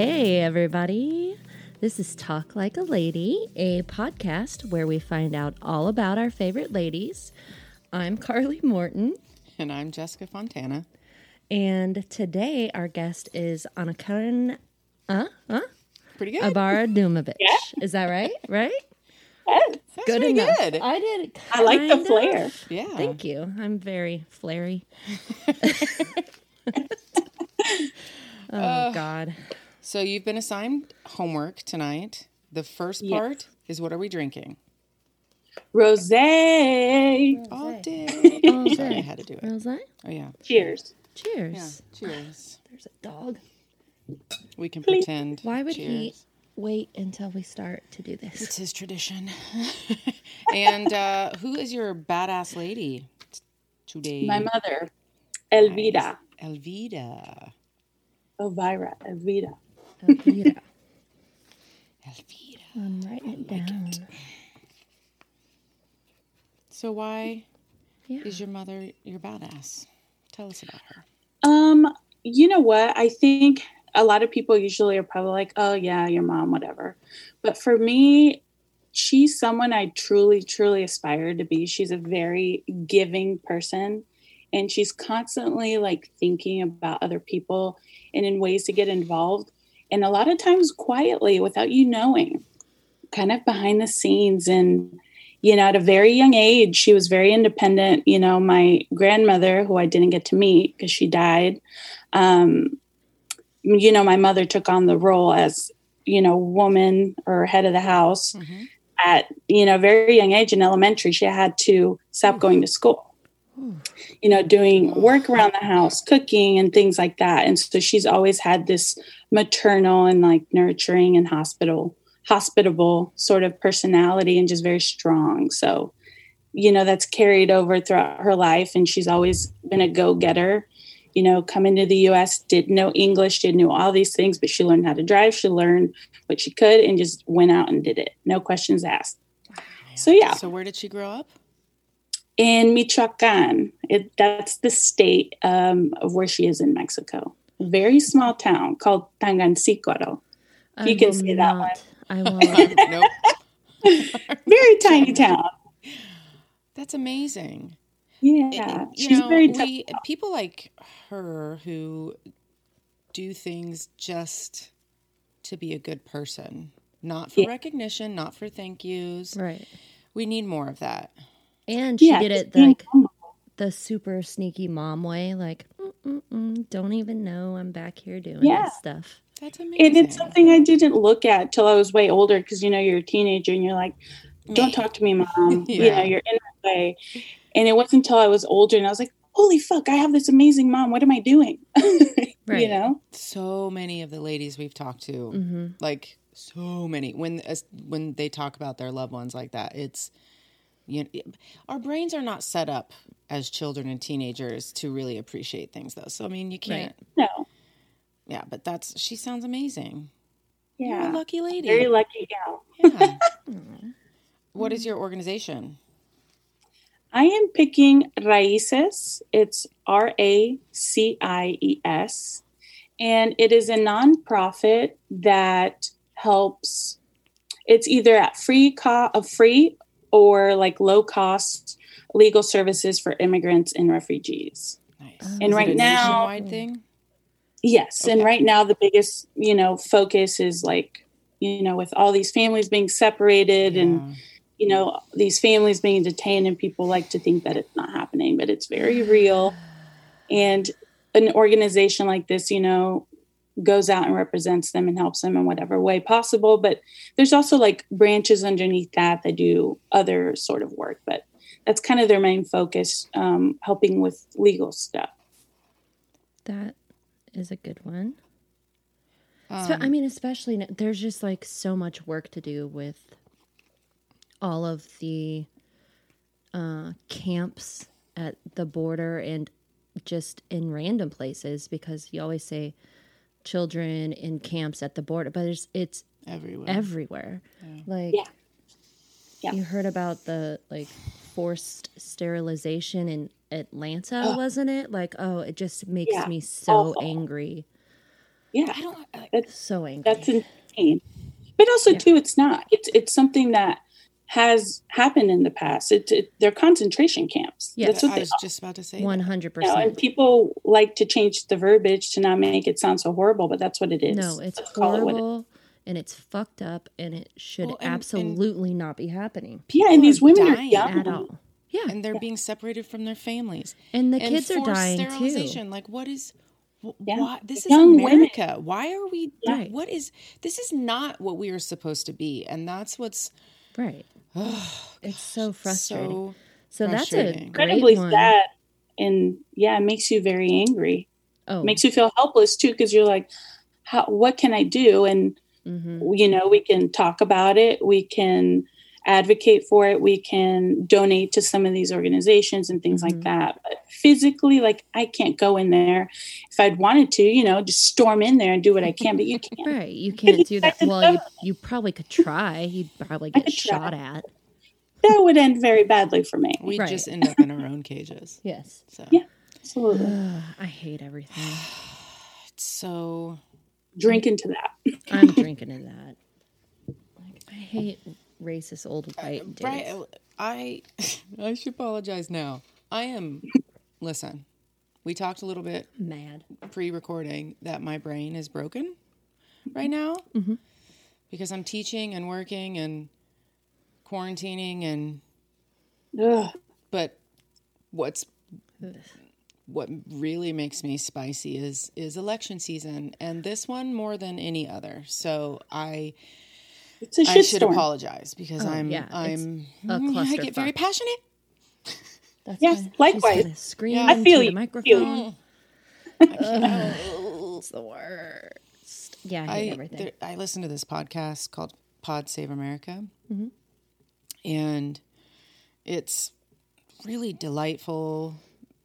Hey, everybody. This is Talk Like a Lady, a podcast where we find out all about our favorite ladies. I'm Carly Morton, And I'm Jessica Fontana. and today our guest is Anakaran uh, uh, Pretty good. Abara Dumovich. Is that right? Right? Good enough. good. I did. I like the kind of. flair. yeah. Thank you. I'm very flary. oh, God. So you've been assigned homework tonight. The first Yes. part is what are we drinking? Rose. All day. All Sorry, I had to do it. Was that? Oh yeah. Cheers. Cheers. Yeah. Cheers. There's a dog. We can Please. pretend. Why would he wait until we start to do this? It's his tradition. and uh, who is your badass lady today? My mother, Elvira. Elvira. Elvira. Elvira. Elvira. Elvira. I'm writing it down. So why Yeah. is your mother your badass? Tell us about her. Um, you know what? I think a lot of people usually are probably like, oh, yeah, your mom, whatever. But for me, she's someone I truly, truly aspire to be. She's a very giving person. And she's constantly like thinking about other people and in ways to get involved. And a lot of times quietly without you knowing, kind of behind the scenes. And, you know, at a very young age, she was very independent. You know, my grandmother, who I didn't get to meet because she died, um, you know, my mother took on the role as, you know, woman or head of the house Mm-hmm. at, you know, very young age in elementary. She had to stop going to school you know, doing work around the house, cooking and things like that. And so she's always had this maternal and like nurturing and hospital hospitable sort of personality and just very strong. So, you know, that's carried over throughout her life and she's always been a go-getter. You know, coming to the US, didn't know English, didn't know all these things, but she learned how to drive, she learned what she could and just went out and did it. No questions asked. So yeah So where did she grow up? In Michoacan. It, that's the state um, of where she is in Mexico. A very small town called Tangancícuaro. You can will say that not- I will. nope. Very tiny town. That's amazing. Yeah, you she's know, very tough. we people like her who do things just to be a good person, not for Yeah. recognition, not for thank yous. right. We need more of that. And she Yeah, did it being like humble. the super sneaky mom way, like, mm, mm, mm, don't even know I'm back here doing Yeah. this stuff. That's amazing. And it's something I didn't look at till I was way older because you know you're a teenager and you're like, don't talk to me, mom. You know, you're in that way. And it wasn't until I was older and I was like, holy fuck, I have this amazing mom. What am I doing? Right. You know? so many of the ladies we've talked to, Mm-hmm. like so many, when as, when they talk about their loved ones like that, it's you know, our brains are not set up as children and teenagers to really appreciate things though. So I mean, you can't. No. Yeah, but that's she sounds amazing. You're Yeah. a lucky lady. Very lucky gal. Yeah. what is your organization? I am picking Raices. It's R A C I E S. And it is a nonprofit that helps, it's either at free, co- uh, free or like low cost legal services for immigrants and refugees. Nice. Oh, and Is right it a now- nationwide thing. Yes. And right now, the biggest, you know, focus is like, you know, with all these families being separated and you know these families being detained and people like to think that it's not happening but it's very real and an organization like this you know goes out and represents them and helps them in whatever way possible. But there's also like branches underneath that that do other sort of work. But that's kind of their main focus um, helping with legal stuff. That is a good one. Um, So, I mean, especially there's just like so much work to do with all of the uh, camps at the border and just in random places because you always say children in camps at the border, but it's it's everywhere. everywhere. Like Yeah. Yeah. you heard about the like forced sterilization in Atlanta, oh. wasn't it? Like, oh, it just makes Yeah. me so Awful. angry. Yeah, I don't. Like, that's So angry. that's insane. But also Yeah. too, it's not. It's it's something that has happened in the past. It, it they're concentration camps. Yeah. that's what I they was just about to say. One that. hundred you know, and percent. people like to change the verbiage to not make it sound so horrible, but that's what it is. No, it's Let's call it it- horrible and it's fucked up and it should Well, and- and- absolutely not be happening yeah, people and these are women are dying young. at all. Yeah. and they're being separated from their families. And the and kids are forced dying too. sterilization. Like, what is? Yeah. Why this is Young women. America? Why are we? Right. What is? This is not what we are supposed to be, and that's what's Right. It's so frustrating. So, so. that's a frustrating. great Incredibly one. sad, and yeah, it makes you very angry. Oh, makes you feel helpless too because you're like how what can i do and hmm you know we can talk about it we can advocate for it we can donate to some of these organizations and things Mhm. like that but physically like i can't go in there if i'd wanted to you know just storm in there and do what i can but you can't Right. You can't do that. Well, you, you probably could try. You'd probably get could try. shot at. that would end very badly for me We Right. just end up in our own cages. Yes. So Yeah. absolutely Ugh, I hate everything. it's so. drink into that I'm drinking in that. Like, I hate racist old white dudes. Right. I I should apologize now. I am. Listen, we talked a little bit Mad. pre-recording that my brain is broken right now Mhm. because I'm teaching and working and quarantining and Ugh. but what's what really makes me spicy is is election season and this one more than any other. So I it's a I should shitstorm apologize because Oh, I'm yeah, I'm a I get very passionate. That's Yes, she's likewise. Scream Yeah. I feel the you. microphone. I, It's the worst. Yeah, I I, everything. there, I listened to this podcast called Pod Save America, Mhm. and it's really delightful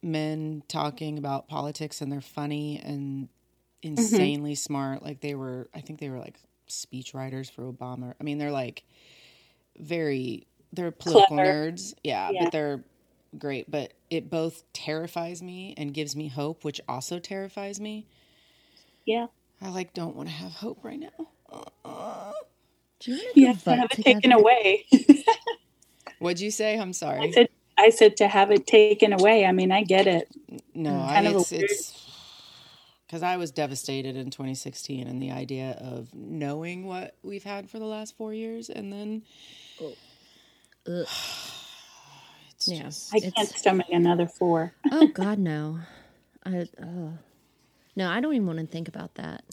men talking about politics, and they're funny and insanely smart. Like they were, I think they were like speech writers for Obama. I mean, they're like very, they're political Clever. nerds, yeah, Yeah. but they're great. But it both terrifies me and gives me hope, which also terrifies me. yeah I like don't want to have hope right now. Uh-uh. Do you want to you have to vote have it together? taken away What'd you say? I'm I sorry. said, I said to have it taken away. I mean, I get it. No, I, Kind of a it's weird- it's because I was devastated in 2016, and the idea of knowing what we've had for the last four years, and then Ugh. it's Yeah. just I can't stomach another four. Oh God, no. I oh. no, I don't even want to think about that.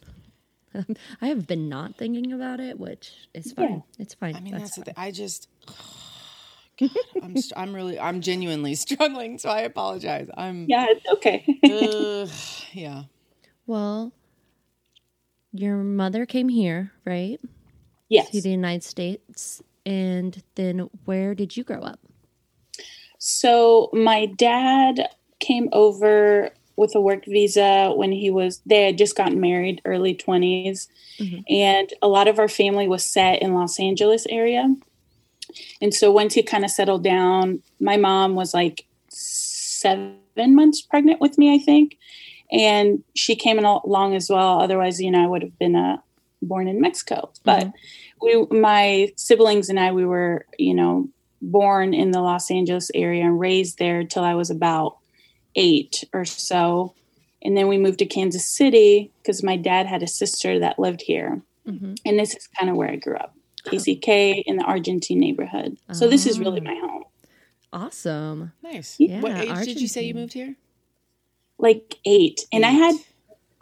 I have been not thinking about it, which is fine. Yeah. It's fine. I mean That's that's, the fine. thing. I just. God, I'm st- I'm really I'm genuinely struggling, so I apologize. I'm Yeah, it's okay. Ugh, yeah. Well, your mother came here, right? yes. To the United States, and then where did you grow up? So my dad came over with a work visa when he was they had just gotten married, early 20s, Mhm. and a lot of our family was set in Los Angeles area. And so once he kind of settled down, my mom was like seven months pregnant with me, I think, and she came along as well. Otherwise, you know, I would have been uh, born in Mexico. But we, my siblings and I, we were, you know, born in the Los Angeles area and raised there till I was about eight or so. And then we moved to Kansas City because my dad had a sister that lived here. hmm And this is kind of where I grew up. KCK in the Argentine neighborhood. So this is really my home. Awesome. Nice. Yeah, what age did you say you moved here? Like eight. And I had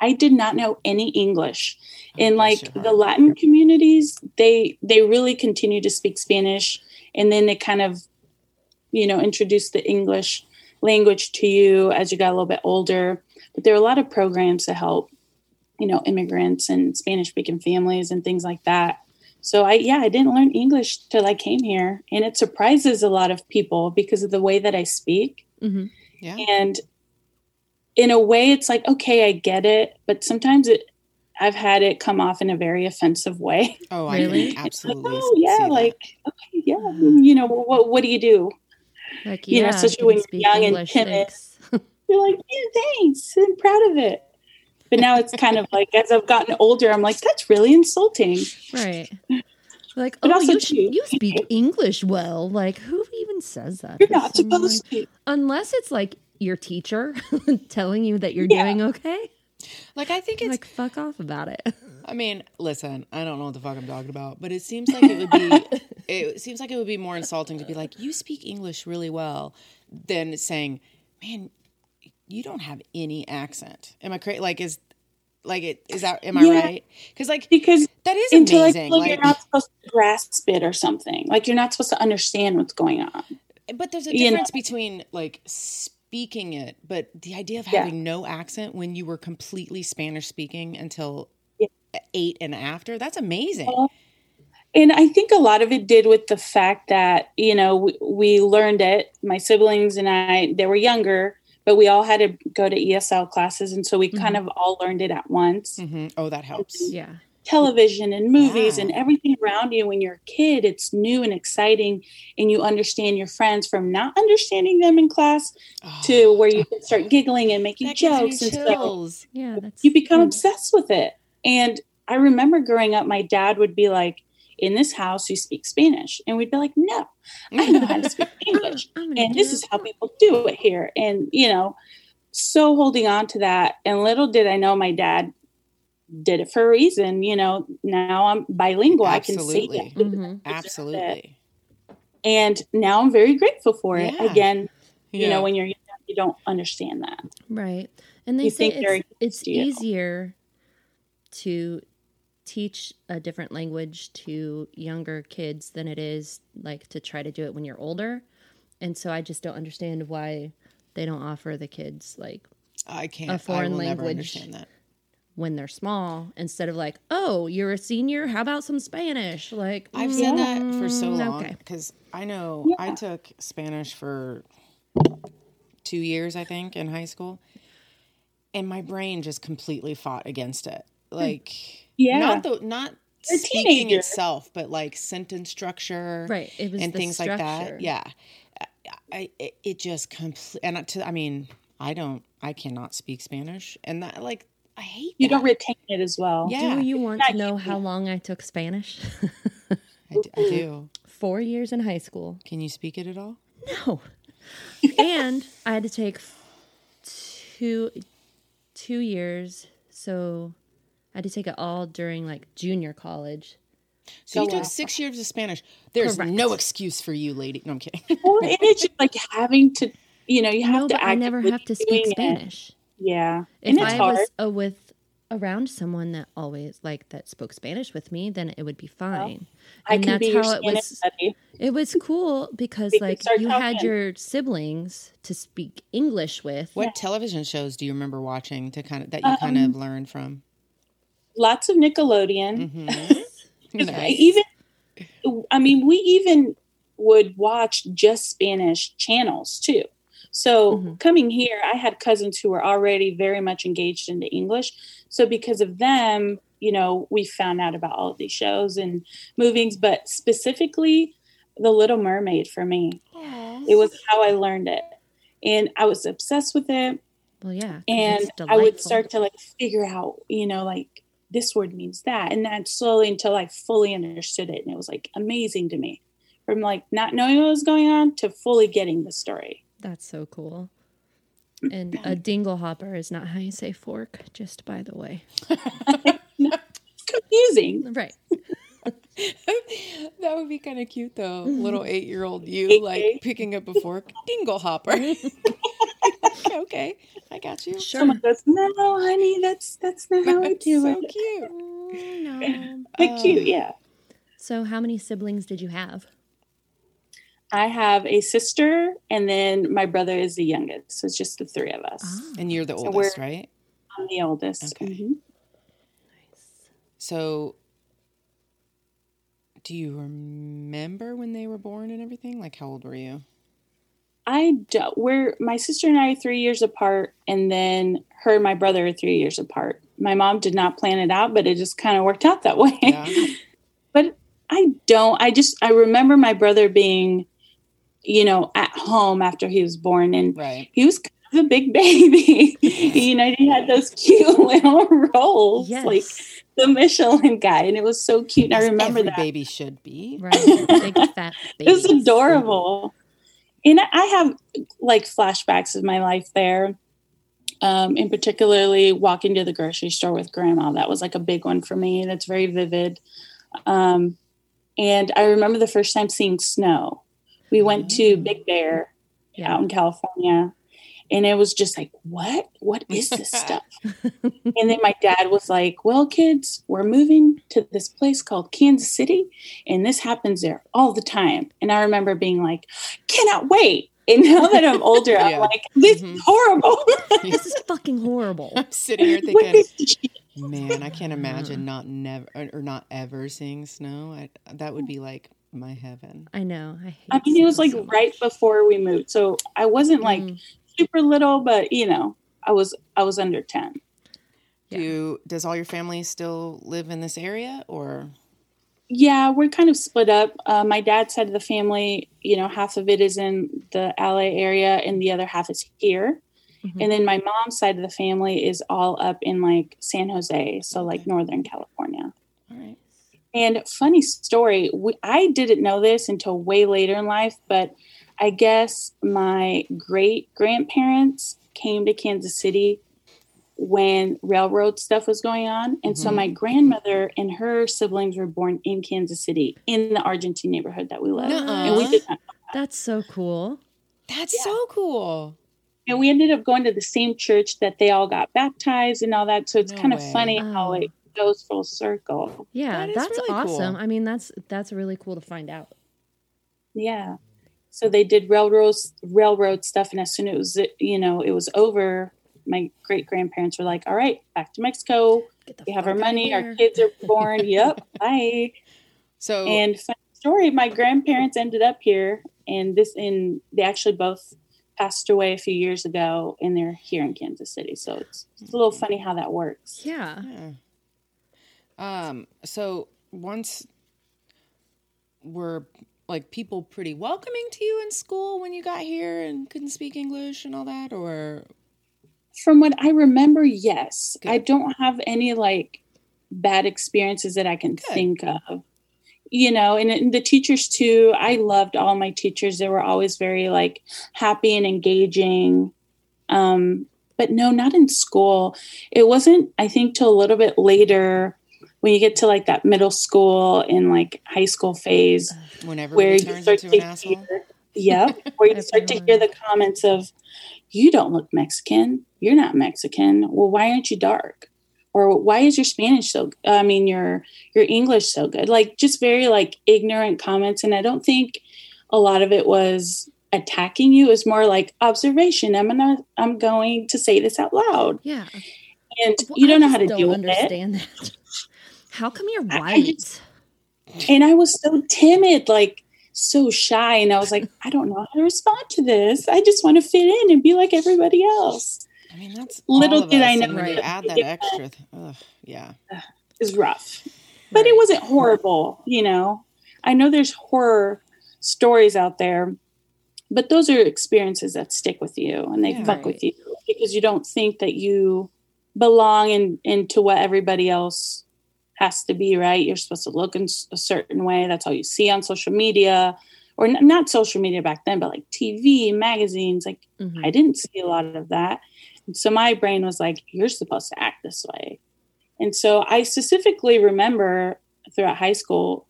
I did not know any English. In like the. Latin communities, they they really continue to speak Spanish and then they kind of you know introduce the English language to you as you got a little bit older. But there are a lot of programs to help you know immigrants and Spanish speaking families and things like that. So I yeah, I didn't learn English till I came here and it surprises a lot of people because of the way that I speak. hmm Yeah. And in a way, it's like, okay, I get it. But sometimes it, I've had it come off in a very offensive way. Oh, I Really? can absolutely. oh, yeah. see that. Like, okay, yeah. You know, what, what do you do? Like You know, yeah, especially can when you're speak young and English, timid. thanks. You're like, yeah, thanks. I'm proud of it. But now it's kind of like as I've gotten older, I'm like, that's really insulting. Right. Like, But oh, also you, too- you speak English well. Like, who even says that? You're to not someone? supposed to. Unless it's like your teacher telling you that you're Yeah. doing okay. Like I think it's Like, fuck off about it. I mean, listen, I don't know what the fuck I'm talking about, but it seems like it would be it seems like it would be more insulting to be like, "You speak English really well," than saying, "Man, you don't have any accent." Am I crazy? Like is like it is that am I Yeah. right? Cuz like Because that is until amazing. Like, you're not supposed to grasp it or something. Like you're not supposed to understand what's going on. but there's a you know. difference between like speaking it, but the idea of Yeah. having no accent when you were completely Spanish speaking until Yeah. 8 and after, that's amazing. Well, And I think a lot of it did with the fact that, you know, we, we learned it. My siblings and I, they were younger, but we all had to go to ESL classes. And so we kind Mm-hmm. of all learned it at once. hmm Oh, that helps. yeah. Television and movies Yeah. and everything around you when you're a kid, it's new and exciting. And you understand your friends from not understanding them in class to where you can start giggling and making Oh. That gives me jokes and stuff. Yeah. You become yeah. obsessed with it. And I remember growing up, my dad would be like, in this house, you speak Spanish. And we'd be like, no, I know how to speak English. And this is how people do it here. And, you know, so holding on to that. And little did I know my dad did it for a reason. You know, now I'm bilingual. I can see Absolutely. it. Mhm. Absolutely. And now I'm very grateful for it. Yeah. Again, you know, when you're young, you don't understand that. Right. And they You say think it's, it's easier to teach a different language to younger kids than it is like to try to do it when you're older. And so I just don't understand why they don't offer the kids like I can't. a foreign I will never language. understand that. When they're small instead of like, "Oh, you're a senior, how about some Spanish?" Like I've said that for so mm, long Okay. because I know I took Spanish for two years, I think, in high school, and my brain just completely fought against it. Like, Yeah. not the not a speaking teenager. itself, but like sentence structure, Right. It was and the things like that. Yeah, I, I it, it just complete and to, I mean, I don't, I cannot speak Spanish, and that like I hate You that. don't retain it as well. Yeah, Do you want to know how long I took Spanish? I, d- I do. Four years in high school. Can you speak it at all? No. and I had to take two two years, so I had to take it all during like junior college. So you took on. six years of Spanish. There's Correct. no excuse for you, lady. No, I'm kidding. Well, it's just like having to, you know, you have No, to. but I never have to speak Spanish. it. Spanish. Yeah, If and it's I hard. was uh, with around someone that always like that spoke Spanish with me, then it would be fine. I and can that's be how it was. buddy. It was cool because We like start you had your siblings to speak English with. What television shows do you remember watching to kind of that you kind of Um, learned from? Lots of Nickelodeon. Mhm. 'Cause I Nice. Even, I mean, we even would watch just Spanish channels too. So Mhm. coming here, I had cousins who were already very much engaged into English. So because of them, you know, we found out about all of these shows and movies, but specifically The Little Mermaid for me. It was how I learned it. And I was obsessed with it. Well, yeah. And I would start to like figure out, you know, like this word means that. And that slowly until I fully understood it. And it was like amazing to me from like not knowing what was going on to fully getting the story. That's so cool. And a dingle hopper is not how you say fork, just by the way. Confusing. Right. that would be kind of cute though. Little eight year old you like picking up a fork, dingle hopper. okay, I got you. Sure. Someone goes, No, honey, that's that's not how I That's do so it. cute. Oh, no. But cute, Um, yeah. So, how many siblings did you have? I have a sister and then my brother is the youngest. So it's just the three of us. Ah, And you're the So oldest, right? I'm the oldest. Okay. Mhm. So, do you remember when they were born and everything? Like, how old were you? I don't. We're my sister and I are three years apart, and then her and my brother are three years apart. My mom did not plan it out, but it just kind of worked out that way. Yeah. but I don't. I just I remember my brother being, you know, at home after he was born, and Right. he was kind was a big baby. you know, he had those cute little rolls, Yes. like the Michelin guy, and it was so cute. And I remember every that. baby should be. Right. Big fat It was babies. adorable. And I have like flashbacks of my life there. Um, and particularly walking to the grocery store with grandma. That was like a big one for me. That's very vivid. Um, and I remember the first time seeing snow. We went to Big Bear Yeah. out in California. And it was just like, what? What is this stuff? and then my dad was like, well, kids, we're moving to this place called Kansas City. And this happens there all the time. And I remember being like, cannot wait. And now that I'm older, Yeah. I'm like, this Mhm. is horrible. This is fucking horrible. I'm sitting here thinking, is this shit? man, I can't imagine not never or, or not ever seeing snow. I, that would be like my heaven. I know. I hate I mean, it was like so right before we moved. So I wasn't like Mm. super little, but you know, I was I was under 10. Yeah. Do does all your family still live in this area or Yeah, we're kind of split up. Uh, my dad's side of the family, you know, half of it is in the LA area and the other half is here. Mhm. And then my mom's side of the family is all up in like San Jose, so like Northern California. all right? And funny story, we, I didn't know this until way later in life, but I guess my great grandparents came to Kansas City when railroad stuff was going on. And so Mhm. my grandmother and her siblings were born in Kansas City in the Argentine neighborhood that we live. Nuh-uh. And we did not, That's so cool. That's Yeah. so cool. and we ended up going to the same church that they all got baptized and all that. So it's No kind of way. funny how Oh. It goes full circle. Yeah, That is that's really awesome. cool. I mean, that's that's really cool to find out. Yeah. So they did railroad railroad stuff, and as soon as it was you know it was over, my great grandparents were like, "All right, back to Mexico. We have our money. Our kids are born. yep, bye." So And funny story, my grandparents ended up here, and this and they actually both passed away a few years ago, and they're here in Kansas City. So it's, it's a little funny how that works. Yeah. Yeah. Um. So once were like people pretty welcoming to you in school when you got here and couldn't speak English and all that, or From what I remember, yes. Good. I don't have any like bad experiences that I can Good. think of. You know, and, and the teachers too. I loved all my teachers. They were always very like happy and engaging. Um, but no, not in school. It wasn't, I think, till a little bit later when you get to like that middle school and like high school phase uh, whenever where you start to an asshole. hear, yep, where you start to hear the comments of, "You don't look Mexican. You're not Mexican. Well, why aren't you dark? Or why is your Spanish so? I mean, your your English so good? Like just very like ignorant comments. And I don't think a lot of it was attacking you. It was more like observation. I'm gonna I'm going to say this out loud, Yeah. Uh, and Well, you don't I know how to deal with it. understand that. How come you're I- I white? just- and I was so timid, like so shy, and I was like, I don't know how to respond to this. I just want to fit in and be like everybody else. I mean, that's Little did I know and when you Right. add that Yeah. extra, th- ugh, yeah. It's rough, but it wasn't horrible. You know, I know there's horror stories out there, but those are experiences that stick with you and they Yeah. fuck with you because you don't think that you belong in into what everybody else has to be. Right? You're supposed to look in a certain way. That's all you see on social media. Or n- not social media back then, but like TV, magazines. Like Mhm. I didn't see a lot of that. And so my brain was like, you're supposed to act this way. And so I specifically remember throughout high school,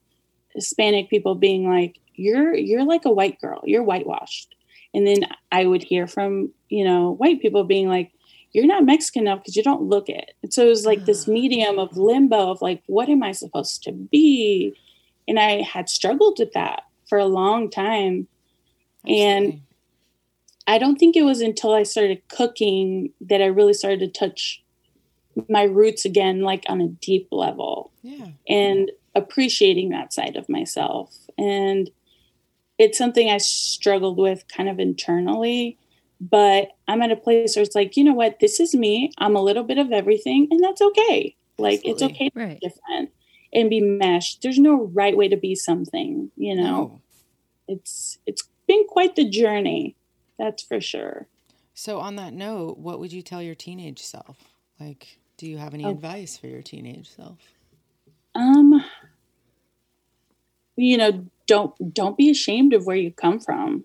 Hispanic people being like, you're you're like a white girl, you're whitewashed. And then I would hear from, you know, white people being like, you're not Mexican enough because you don't look it. And so it was like this ah. medium of limbo of like, what am I supposed to be? And I had struggled with that for a long time. And I don't think it was until I started cooking that I really started to touch my roots again, like on a deep level yeah, and appreciating that side of myself. And it's something I struggled with kind of internally. But I'm at a place where it's like, you know what? This is me. I'm a little bit of everything, and that's okay. Like, it's okay to Right. be different and be meshed. There's no right way to be something, you know? no. It's it's been quite the journey, that's for sure. So, on that note, what would you tell your teenage self? Like, do you have any Oh. advice for your teenage self? Um, you know, don't don't be ashamed of where you come from.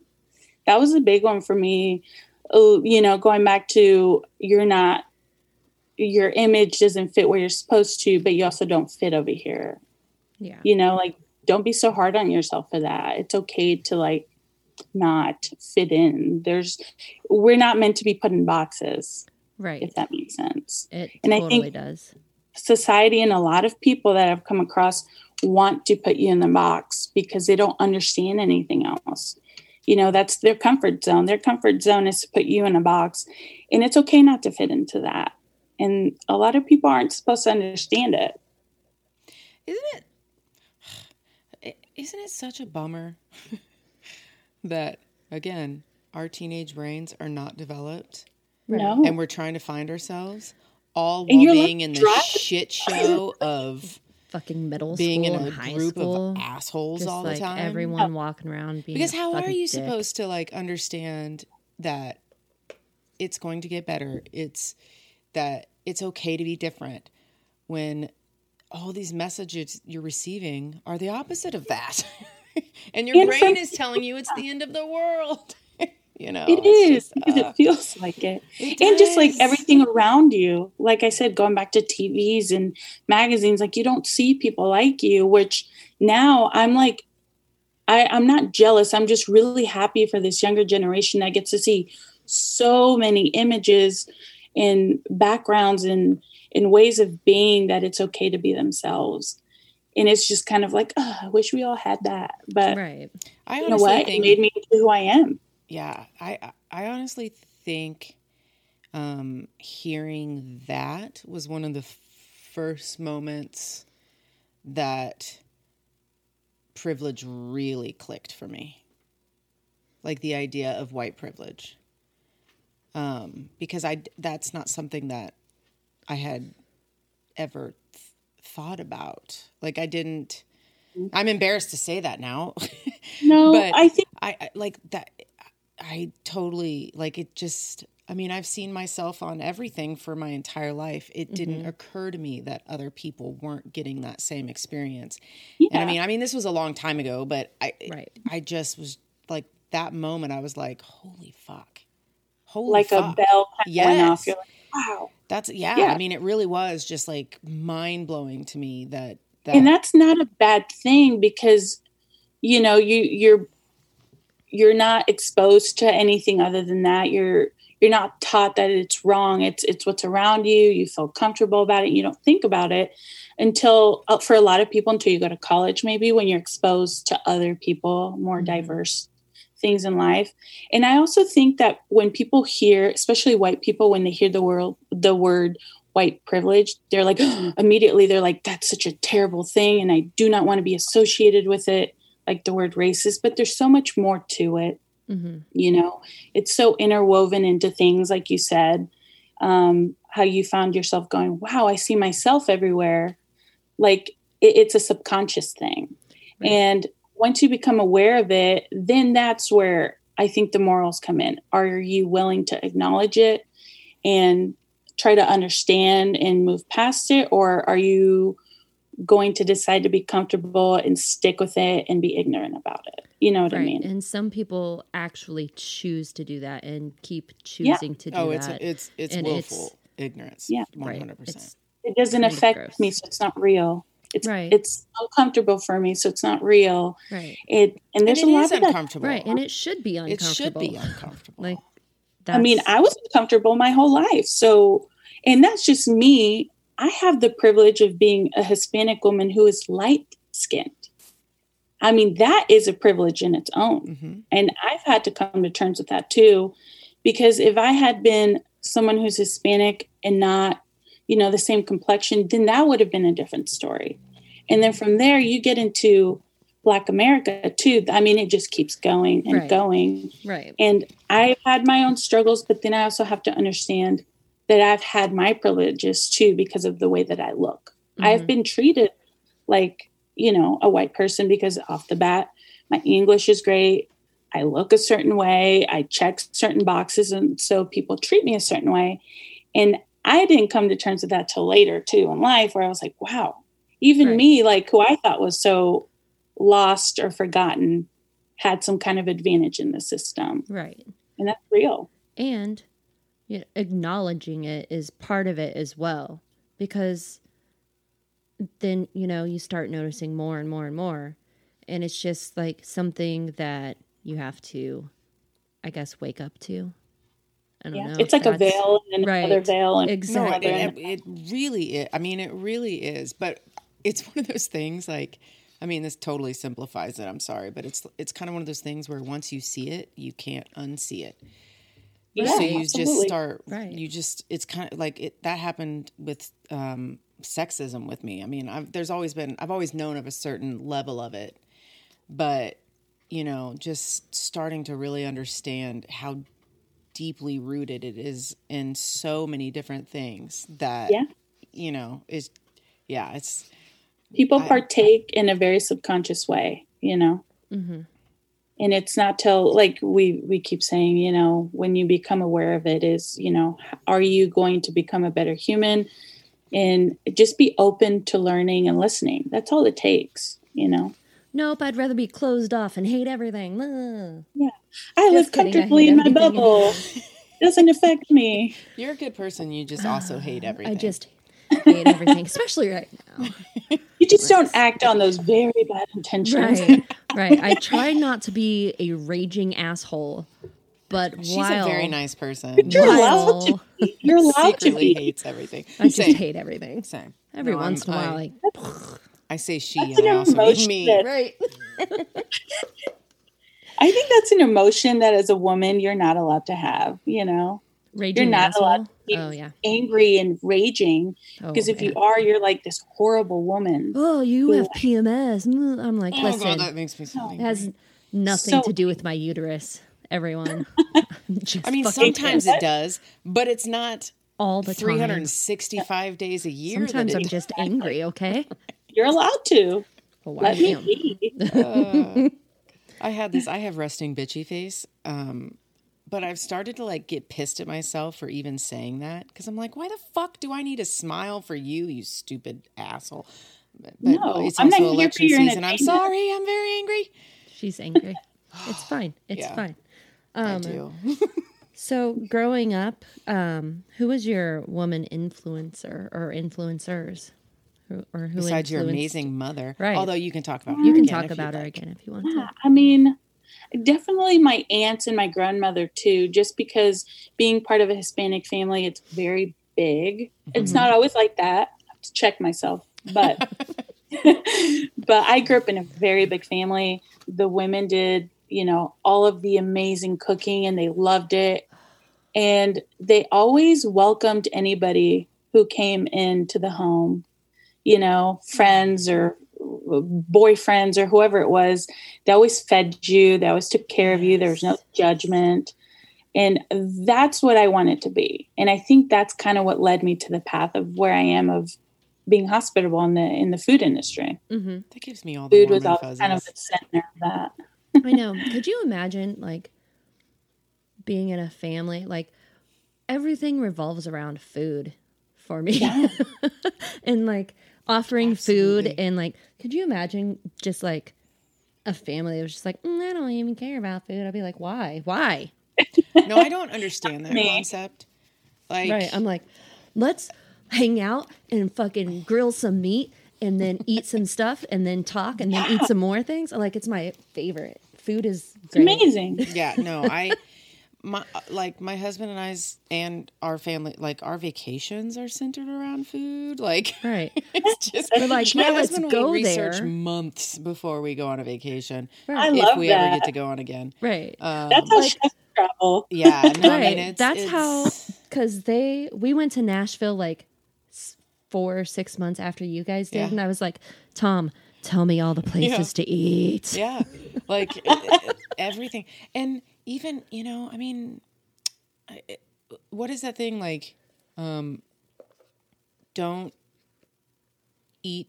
That was a big one for me. Oh, you know, going back to you're not your image doesn't fit where you're supposed to, but you also don't fit over here. Yeah. You know, like don't be so hard on yourself for that. It's okay to like not fit in. There's we're not meant to be put in boxes, Right. if that makes sense. It and I totally think- does. society and a lot of people that I've come across want to put you in the box because they don't understand anything else. You know, that's their comfort zone. Their comfort zone is to put you in a box. And it's okay not to fit into that. And a lot of people aren't supposed to understand it. Isn't it? Isn't it such a bummer that again our teenage brains are not developed No. and we're trying to find ourselves all And while you're, like, being in the shit show of Fucking middle being in a and high group school. of assholes just all like the time. everyone oh, walking around being because a how are you dick. supposed to like understand that it's going to get better it's that it's okay to be different when all these messages you're receiving are the opposite of that and your brain is telling you it's the end of the world you know it's just, because uh, it feels like it. it and just like everything around you like i said going back to tvs and magazines like you don't see people like you which now i'm like I, i'm not jealous. I'm just really happy for this younger generation that gets to see so many images and backgrounds and in ways of being that it's okay to be themselves. And it's just kind of like oh, i wish we all had that. But Right. i you know honestly what? It made me who i am yeah i i honestly think um hearing that was one of the first moments that privilege really clicked for me. Like the idea of white privilege. Um because i that's not something that i had ever th- thought about. Like i didn't i'm embarrassed to say that now. No But- i think I, I like that. I totally like it. Just, I mean, I've seen myself on everything for my entire life. It didn't mm-hmm. occur to me that other people weren't getting that same experience. And I mean, I mean, this was a long time ago, but I, Right. I just was like that moment. I was like, holy fuck, holy like a bell kind of went off Yes. like wow That's yeah, Yeah. I mean, it really was just like mind blowing to me that that and that's not a bad thing because you know you you're you're not exposed to anything other than that. You're you're not taught that it's wrong. It's it's what's around you. You feel comfortable about it. You don't think about it until uh, for a lot of people until you go to college maybe when you're exposed to other people more Mhm. diverse things in life. And i also think that when people hear especially white people when they hear the word the word white privilege they're like immediately they're like that's such a terrible thing and i do not want to be associated with it like the word racist but there's so much more to it hmm you know? It's so interwoven into things like you said um, how you found yourself going wow i see myself everywhere. Like it, it's a subconscious thing. Right. and once you become aware of it then that's where i think the morals come in. Are you willing to acknowledge it and try to understand and move past it or are you going to decide to be comfortable and stick with it and be ignorant about it you know what i mean And some people actually choose to do that and keep choosing to do oh, that. it's it's it's And it's- willful ignorance. Yeah. right. hundred percent. It doesn't kind affect gross. me so it's not real it's Right. it's uncomfortable for me so it's not real right. it and And there's it a lot is of that. Right. And it should be uncomfortable. it should be uncomfortable. Like i mean i was uncomfortable my whole life so and that's just me i have the privilege of being a hispanic woman who is light skinned i mean that is a privilege in its own hmm And I've had to come to terms with that too, because if I had been someone who's Hispanic and not, you know, the same complexion, then that would have been a different story. And then from there, you get into Black America too. I mean, it just keeps going and Right. going. right. And I've had my own struggles, but then I also have to understand that I've had my privileges too because of the way that I look. I've Mhm. been treated like, you know, a white person because off the bat, my English is great. I look a certain way, I check certain boxes, and so people treat me a certain way. And I didn't come to terms with that till later too in life, where I was like, wow, even Right. me, like who I thought was so lost or forgotten, had some kind of advantage in the system, Right. and that's real. and you know, acknowledging it is part of it as well because then you know you start noticing more and more and more and it's just like something that you have to i guess wake up to i don't Yeah, know it's like a veil and Right. another veil, and Exactly. No, another. it, it, it really is. I mean, it really is. But it's one of those things. Like, I mean, this totally simplifies it. I'm sorry, but it's it's kind of one of those things where once you see it, you can't unsee it. Yeah, so you just absolutely. start. Right. You just. It's kind of like it. That happened with um, sexism with me. I mean, I've, there's always been. I've always known of a certain level of it, but you know, just starting to really understand how deeply rooted it is in so many different things that Yeah. you know is yeah it's people I- partake in a very subconscious way you know Mhm. And it's not till like we we keep saying you know when you become aware of it is you know are you going to become a better human? And just be open to learning and listening. That's all it takes you know? Nope i'd rather be closed off and hate everything. Ugh. i live Just kidding, comfortably hate in my everything. bubble. Doesn't affect me. You're a good person you just ah, also hate everything. i just hate everything especially right now. You just don't act on those very bad intentions. Right right. I try not to be a raging asshole but she's while a very nice person. You're allowed while to be. you're allowed to be. hates everything. I just same. hate everything. Same. Every No, once I'm- in a while I, like I say she That's and I an also mean emotion. Me right. I think that's an emotion that as a woman you're not allowed to have you know raging you're not asshole? allowed to be- oh yeah. angry and raging Oh, because if you are you're like this horrible woman oh you have pms Mm, i'm like oh listen god that makes me so No. it has nothing So- to do with my uterus everyone. I mean sometimes it does but it's not all the time. 365 days a year sometimes i'm just angry okay? You're allowed to. Well, let me am. be. I had this. I have resting bitchy face. Um, but I've started to like get pissed at myself for even saying that because I'm like, why the fuck do I need a smile for you, you stupid asshole? But, but No, it's I'm not also here for election your season. I'm sorry. I'm very angry. she's angry it's fine it's Yeah. fine I do. So, growing up, um, who was your woman influencer or influencers, who, or who Besides your amazing mother, Right. Although you can talk about her You can again talk about her again if you want Yeah, to. I mean, definitely my aunts and my grandmother too, just because being part of a Hispanic family, it's very big. It's Mm-hmm. not always like that. I have to check myself. But but I grew up in a very big family. The women did, you know, all of the amazing cooking and they loved it. And they always welcomed anybody who came into the home, you know, friends or boyfriends or whoever it was. They always fed you, they always took care of you. There was no judgment. And that's what I wanted to be. And I think that's kind of what led me to the path of where I am of being hospitable in the in the food industry. hmm That gives me all the Food warm was and always kind of the center of that. I know. Could you imagine, like, being in a family? Like, everything revolves around food for me. Yeah. and, like, offering food. And, like, could you imagine just, like, a family that was just like, mm, I don't even care about food? I'd be like, why? Why? no, I don't understand that Me. concept. Like, Right. I'm like, let's hang out and fucking grill some meat and then eat some stuff and then talk and then eat some more things. Like it's my favorite. Food is It's amazing. yeah, no, I. My like my husband and I's and our family like our vacations are centered around food. Like Right. it's just We're like, my yeah, let's husband go will research there. months before we go on a vacation. I Right. love if we ever get to go on again. Right. Um, That's how Like- chefs travel. yeah, no, I mean it's That's it's- how because they we went to Nashville like four or six months after you guys did, Yeah. and I was like, Tom, tell me all the places to eat. Yeah, like everything, and even you know, I mean, I- it- what is that thing like? Um, don't eat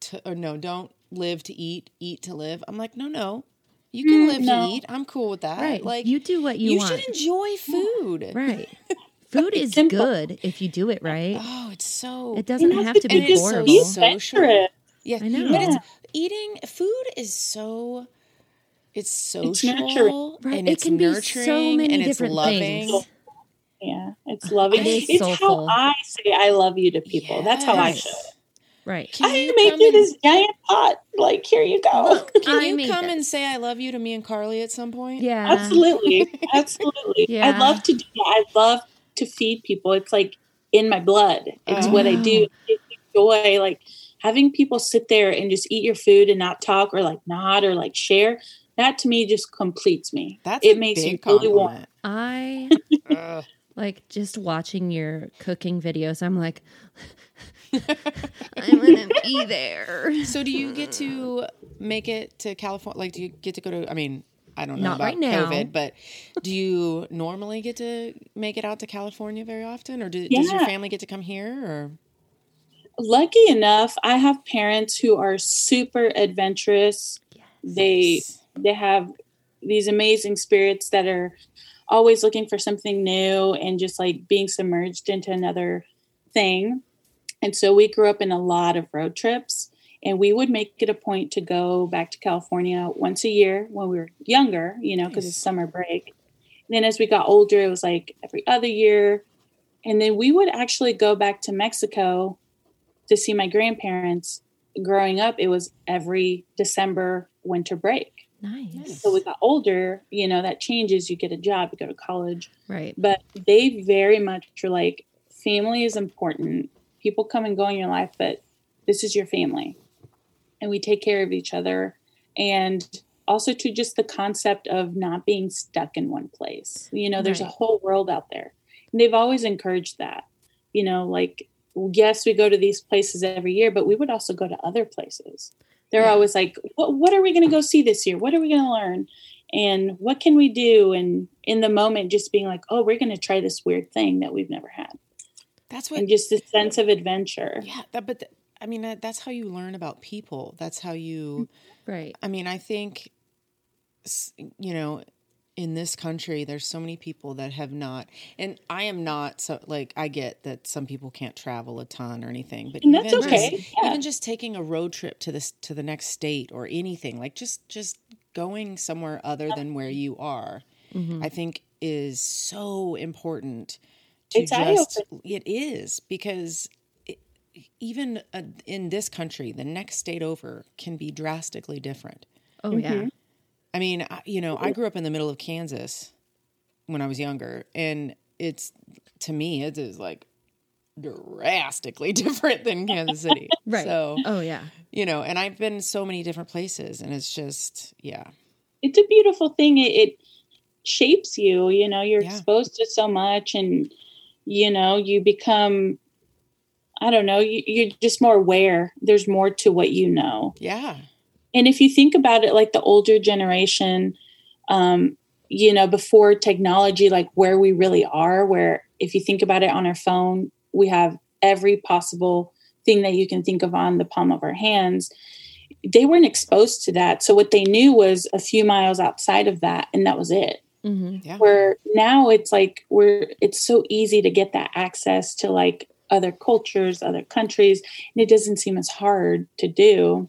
to, or no, don't live to eat, eat to live. I'm like, no, no, You can Mm, live no. to eat. I'm cool with that. Right. Like you do what you, you want. should enjoy food. Right. Food is Simple. good if you do it right. Oh, it's so It doesn't You have to and be it's just so horrible. be social. Yeah, I know. But it's eating food is so it's social nurturing. Right. and it it's can nurturing be so many and it's different loving. things. Yeah, it's loving. It is it's soulful. how I say I love you to people. That's how I Yes. show it. Right. Can I you made come you and- this giant pot. Like, here you go. Can I you come this. and say I love you to me and Carly at some point? Yeah. Absolutely. Absolutely. Yeah. I love to do that. I love to feed people. It's like in my blood. It's what I do. Oh. It's joy. Like having people sit there and just eat your food and not talk or like nod or like share. That to me just completes me. That's it a makes me big really want. compliment. I like just watching your cooking videos. I'm like, I'm gonna be there. So do you get to make it to California? Like, do you get to go to? I mean, I don't know Not about right now. COVID, but do you normally get to make it out to California very often, or do, does your family get to come here? Or Lucky enough, I have parents who are super adventurous. They they have these amazing spirits that are always looking for something new and just like being submerged into another thing. And so we grew up in a lot of road trips and we would make it a point to go back to California once a year when we were younger, you know, because Nice. it's summer break. And then as we got older, it was like every other year. And then we would actually go back to Mexico to see my grandparents. Growing up, it was every December winter break. Nice. So we got older, you know, that changes. You get a job, you go to college. Right. But they very much are like, family is important. People come and go in your life, but this is your family. And we take care of each other. And also to just the concept of not being stuck in one place. You know, there's a whole world out there. And they've always encouraged that. You know, like, yes, we go to these places every year, but we would also go to other places. They're Yeah. always like, what, what are we going to go see this year? What are we going to learn? And what can we do? And in the moment, just being like, oh, we're going to try this weird thing that we've never had. that's what And just this sense of adventure. Yeah, that, but th- I mean, that, that's how you learn about people. That's how you. Right. I mean, I think, you know, in this country, there's so many people that have not, and I am not so like I get that some people can't travel a ton or anything, but And that's even okay. just, Yeah. even just taking a road trip to this to the next state or anything, like just just going somewhere other than where you are, Mhm. I think is so important to It's just it is because it, even uh, in this country the next state over can be drastically different Oh yeah. I mean I, you know i grew up in the middle of kansas when i was younger and it's to me it is like drastically different than kansas city Right. so Oh yeah. you know and i've been so many different places and it's just yeah It's a beautiful thing. It, it shapes you. You know, you're Yeah. exposed to so much, and you know, you become. I don't know. You, you're just more aware. There's more to what you know. yeah And if you think about it, like the older generation, um, you know, before technology, like where we really are, where if you think about it on our phone, we have every possible thing that you can think of on the palm of our hands. They weren't exposed to that. So what they knew was a few miles outside of that, and that was it. hmm yeah Where now it's like we're it's so easy to get that access to like other cultures, other countries, and it doesn't seem as hard to do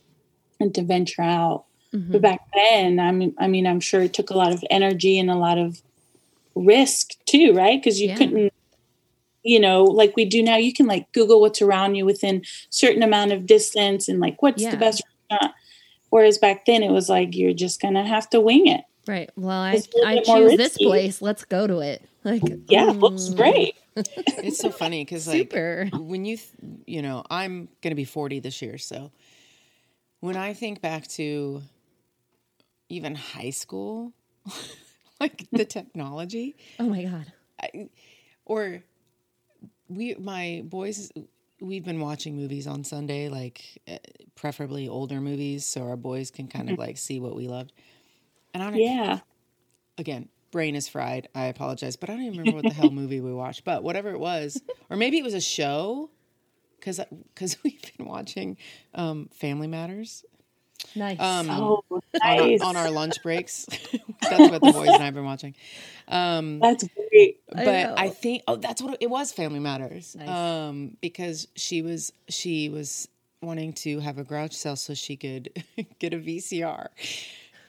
and to venture out. hmm But back then, I mean, I mean, I'm sure it took a lot of energy and a lot of risk too, right? Because you Yeah. couldn't, you know, like we do now. You can like Google what's around you within certain amount of distance and like what's Yeah. the best restaurant. Whereas back then, it was like you're just gonna have to wing it. Right. Well, I It's a little I choose this place. Let's go to it. Like Yeah, it looks mm, great. it's so funny because like Super. when you th- you know i'm gonna be 40 this year so when i think back to even high school like the technology Oh my god. I, or we my boys we've been watching movies on sunday like uh, preferably older movies so our boys can kind of like see what we loved and i don't Yeah, again, brain is fried. I apologize, but I don't even remember what the hell movie we watched. But whatever it was, or maybe it was a show, because because we've been watching um, Family Matters. Nice. Um, oh, on, Nice. our, on our lunch breaks. that's what the boys and I have been watching. Um, That's great. But know. I, think oh, that's what it was. Family Matters, Nice. um, because she was she was wanting to have a garage sale so she could get a VCR.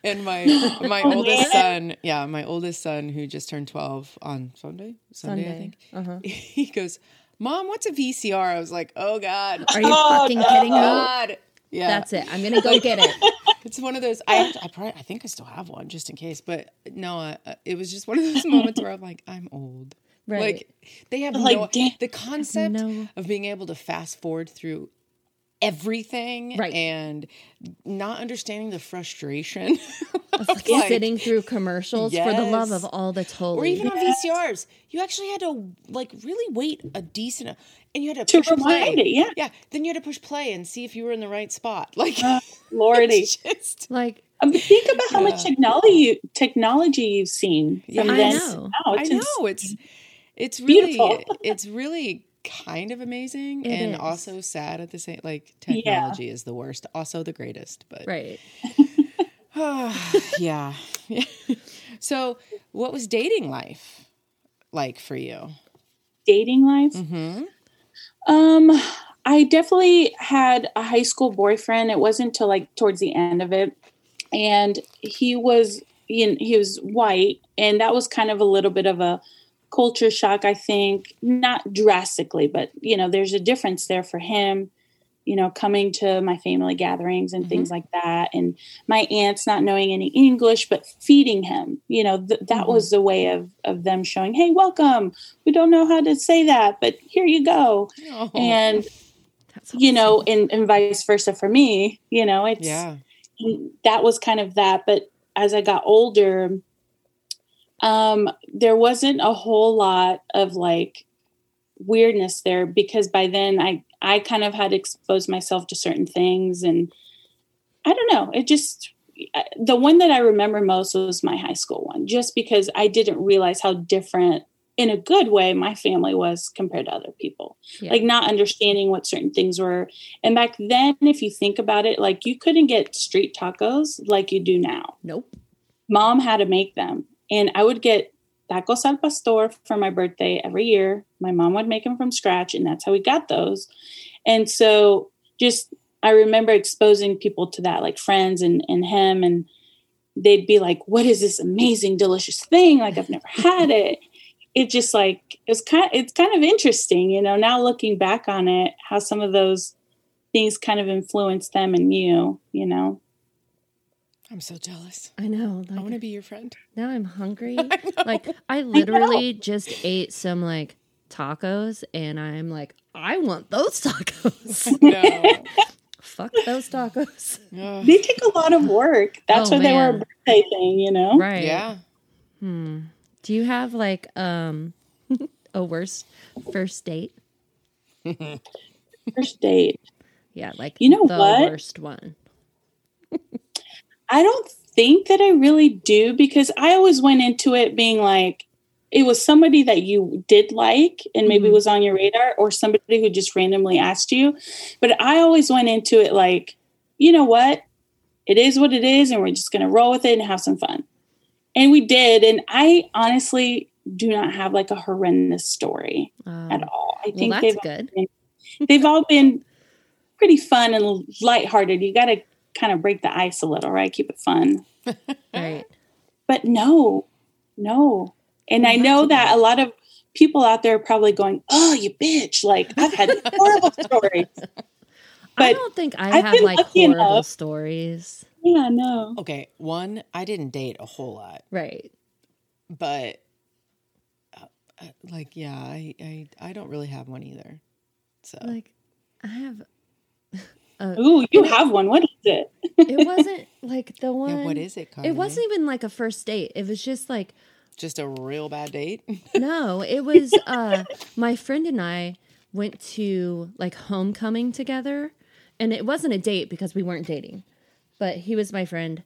And my my Oh, oldest son, yeah, my oldest son who just turned twelve on Sunday, Sunday, I think. Uh-huh. He goes, "Mom, what's a VCR?" I was like, "Oh God, Are you Oh, fucking no. kidding me? God." Yeah, That's it. I'm gonna go get it. it's one of those. I I probably I think I still have one just in case, but no, uh, uh, it was just one of those moments where I'm like, I'm old. Right. Like they have Like, no damn. the concept No. of being able to fast forward through everything Right. and not understanding the frustration of Like like- sitting through commercials for the love of all that's holy. or even on VCRs, you actually had to like really wait a decent and you had to, To push play. rewind it, yeah. Yeah, then you had to push play and see if you were in the right spot. Like Uh, Lordy. it's just like Um, but think about how much technology you, technology you've seen from Yeah. I then know. to now. I It's know it's it's really Beautiful. it's really kind of amazing It and is. also sad at the same like Yeah. technology is the worst also the greatest but right. yeah so what was dating life like for you dating life. mm-hmm. Um, I definitely had a high school boyfriend. It wasn't until like towards the end of it, and he was know, he was white, and that was kind of a little bit of a culture shock. I think not drastically, but you know, there's a difference there for him. You know, coming to my family gatherings and things like that, and my aunts not knowing any English, but feeding him. You know, th- that Mhm. was the way of of them showing, "Hey, welcome. We don't know how to say that, but here you go." oh, and That's you know awesome. and, and vice versa for me you know it's yeah that was kind of that but as i got older um there wasn't a whole lot of like weirdness there because by then i i kind of had exposed myself to certain things and i don't know it just the one that i remember most was my high school one just because i didn't realize how different in a good way my family was compared to other people Yeah. like not understanding what certain things were and back then if you think about it like you couldn't get street tacos like you do now nope. mom had to make them and i would get tacos al pastor for my birthday every year. My mom would make them from scratch and that's how we got those. And so just i remember exposing people to that like friends and, and him and they'd be like what is this amazing delicious thing? Like i've never had it. It just like it's kind it's kind of interesting you know now looking back on it how some of those things kind of influence them and you you know i'm so jealous I know. i want to be your friend now I'm hungry. I know. like I literally just ate some like tacos, and I'm like, I want those tacos. no Fuck those tacos. Ugh. they take a lot of work that's Oh, why they were a birthday thing you know Right. yeah Hmm. Do you have like um a worst first date? first date Yeah, like You know the what? worst one. I don't think that I really do because I always went into it being like it was somebody that you did like and maybe Mhm. was on your radar or somebody who just randomly asked you. But I always went into it like, you know what? It is what it is and we're just going to roll with it and have some fun. And we did and I honestly do not have like a horrendous story Um, at all. I well, think that's they've good. they've all been pretty fun and lighthearted. You got to kind of break the ice a little, right? Keep it fun. Right. But no, no. And I know that's that a lot of people out there are probably going, "Oh, you bitch!" Like I've had horrible stories. I don't think I I've have like horrible enough- stories. Yeah, no. okay one i didn't date a whole lot Right. but uh, uh, like yeah I, I i don't really have one either so Like I have a, Ooh, you have one. What is it? it wasn't like the one yeah, what is it Carly? It wasn't even like a first date. It was just like just a real bad date no, it was uh my friend and I went to like homecoming together and it wasn't a date because we weren't dating. But he was my friend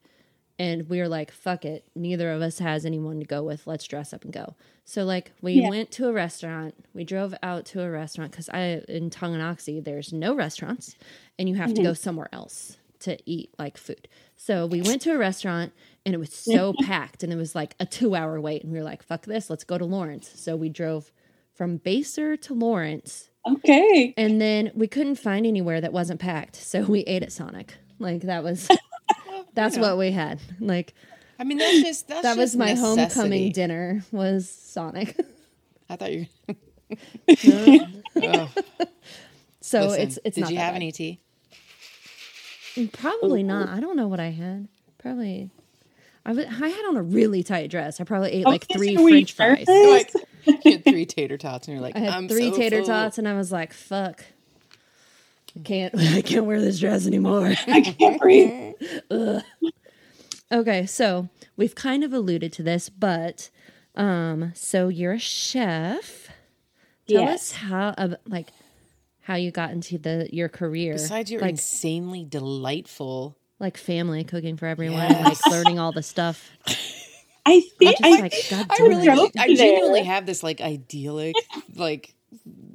and we were like fuck it, neither of us has anyone to go with. Let's dress up and go. So like we Yeah. went to a restaurant. We drove out to a restaurant cuz I in Tonganoxie there's no restaurants and you have to go mm-hmm. somewhere else to eat like food. So we went to a restaurant and it was so packed and it was like a two hour wait. And we were like, fuck this, let's go to Lawrence. So we drove from Basehor to Lawrence Okay. and then we couldn't find anywhere that wasn't packed. So we ate at Sonic. Like that was that's what we had. Like I mean, that's just that's that was just my necessity. homecoming dinner was Sonic. I thought you. so Listen, it's it's did not you that have bad. any tea? Probably not. I don't know what I had. Probably. I was, I had on a really tight dress. I probably ate like Okay, three so were you French fries. Like you had three tater tots, and you're like, I had I'm three so tater full. tots, and I was like, "Fuck, I can't, I can't wear this dress anymore." I can't breathe. okay, so we've kind of alluded to this, but um, so you're a chef. Tell Yes. us how, uh, like, how you got into the your career. Besides your like, insanely delightful. like family cooking for everyone, and, like learning all the stuff. I think just I, like, God I really. I genuinely have this like idyllic, like